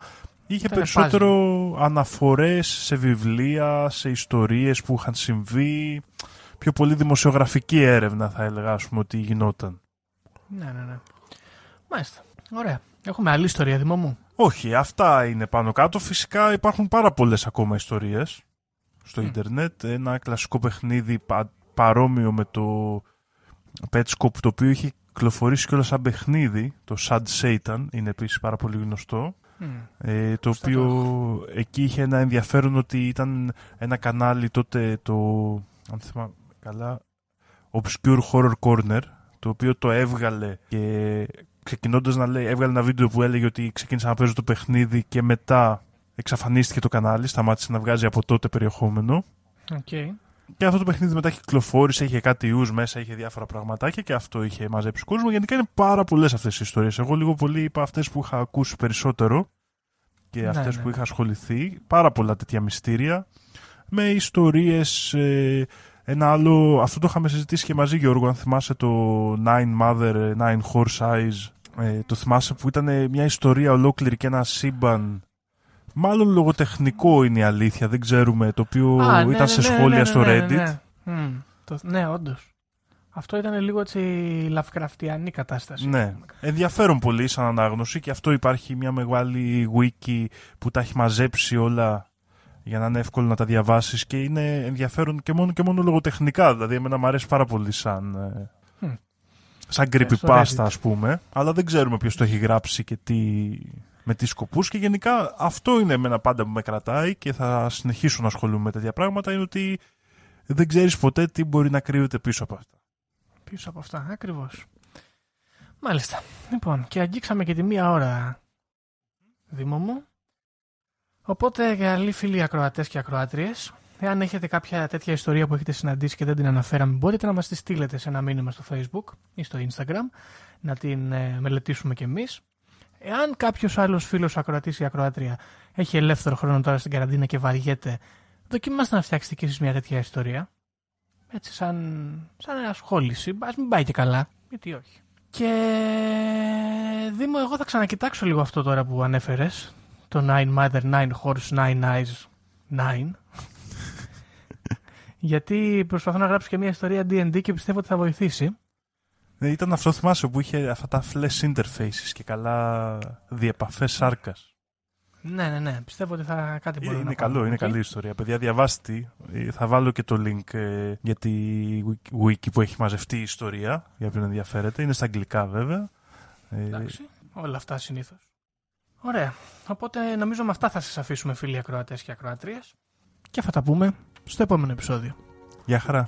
Είχε περισσότερο αναφορές σε βιβλία, σε ιστορίες που είχαν συμβεί. Πιο πολύ δημοσιογραφική έρευνα θα έλεγα πούμε, ότι γινόταν. Ναι, ναι, ναι. Μάλιστα. Ωραία. Έχουμε άλλη ιστορία, Δημό μου; Όχι, αυτά είναι πάνω κάτω. Φυσικά υπάρχουν πάρα πολλές ακόμα ιστορίες στο ίντερνετ. Ένα κλασικό παιχνίδι παρόμοιο με το Petscope το οποίο είχε κυκλοφορήσει κιόλας σαν παιχνίδι, το Sad Satan, είναι επίσης πάρα πολύ γνωστό. Ε, το οποίο εκεί είχε ένα ενδιαφέρον ότι ήταν ένα κανάλι τότε το, αν θυμάμαι καλά, Obscure Horror Corner, το οποίο το έβγαλε και ξεκινώντας να λέει, έβγαλε ένα βίντεο που έλεγε ότι ξεκίνησα να παίζω το παιχνίδι και μετά εξαφανίστηκε το κανάλι, σταμάτησε να βγάζει από τότε περιεχόμενο. Okay. Και αυτό το παιχνίδι μετά κυκλοφόρησε, είχε κάτι ιού μέσα, είχε διάφορα πραγματάκια και αυτό είχε μαζέψει κόσμο. Γενικά είναι πάρα πολλές αυτές οι ιστορίες. Εγώ λίγο πολύ είπα αυτές που είχα ακούσει περισσότερο και ναι, αυτές ναι. που είχα ασχοληθεί. Πάρα πολλά τέτοια μυστήρια. Με ιστορίες. Ε, ένα άλλο, αυτό το είχαμε συζητήσει και μαζί Γιώργο, αν θυμάσαι το Nine Mother, Nine Horse Eyes. Ε, το θυμάσαι που ήταν μια ιστορία ολόκληρη και ένα σύμπαν Μάλλον λογοτεχνικό είναι η αλήθεια, δεν ξέρουμε, το οποίο ναι, ήταν ναι, σε ναι, σχόλια ναι, στο Reddit. Ναι, ναι. Το, ναι όντως. Αυτό ήταν λίγο έτσι λαυκραφτιανή κατάσταση. Ναι. Ενδιαφέρον πολύ σαν ανάγνωση και αυτό υπάρχει μια μεγάλη wiki που τα έχει μαζέψει όλα για να είναι εύκολο να τα διαβάσεις και είναι ενδιαφέρον και μόνο και μόνο λογοτεχνικά. Δηλαδή εμένα μου αρέσει πάρα πολύ σαν, mm. σαν creepypasta ας πούμε. Αλλά δεν ξέρουμε ποιος το έχει γράψει και τι, με τις σκοπούς και γενικά αυτό είναι εμένα πάντα που με κρατάει και θα συνεχίσω να ασχολούμαι με τέτοια πράγματα είναι ότι δεν ξέρεις ποτέ τι μπορεί να κρύβεται πίσω από αυτά. Πίσω από αυτά, ακριβώς. Μάλιστα. Λοιπόν, και αγγίξαμε και τη μία ώρα, Δήμο μου. Οπότε, καλοί φίλοι ακροατές και ακροάτριες, εάν έχετε κάποια τέτοια ιστορία που έχετε συναντήσει και δεν την αναφέραμε, μπορείτε να μας τη στείλετε σε ένα μήνυμα στο Facebook ή στο Instagram, να την ε, μελετήσουμε κι εμείς. Εάν κάποιος άλλος φίλος ακροατής ή ακροάτρια έχει ελεύθερο χρόνο τώρα στην καραντίνα και βαριέται, δοκιμάστε να φτιάξετε κι εσείς μια τέτοια ιστορία. Έτσι, σαν, σαν ασχόληση. Α μην πάει και καλά. Γιατί όχι. Και Δήμο, εγώ θα ξανακοιτάξω λίγο αυτό τώρα που ανέφερες. Το Nine Mother, Nine Horse, Nine Eyes, Nine. Γιατί προσπαθώ να γράψω και μια ιστορία D&D και πιστεύω ότι θα βοηθήσει. Ναι, ήταν αυτό θυμάσαι που είχε αυτά τα flash interfaces και καλά διεπαφές σάρκας. Ναι, ναι, ναι. Πιστεύω ότι θα κάτι μπορεί είναι να καλό, Είναι καλή ιστορία. Παιδιά, διαβάστε ε, Θα βάλω και το link ε, για τη wiki που έχει μαζευτεί η ιστορία, για όποιον ενδιαφέρεται. Είναι στα αγγλικά βέβαια. Ε, Εντάξει, όλα αυτά συνήθως. Ωραία. Οπότε νομίζω με αυτά θα σας αφήσουμε φίλοι ακροατές και ακροατρίες. Και θα τα πούμε στο επόμενο επεισόδιο. Γεια χαρά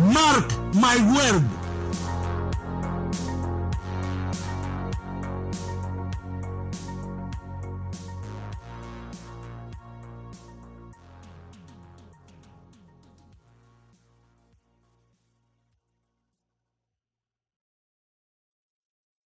Mark my word.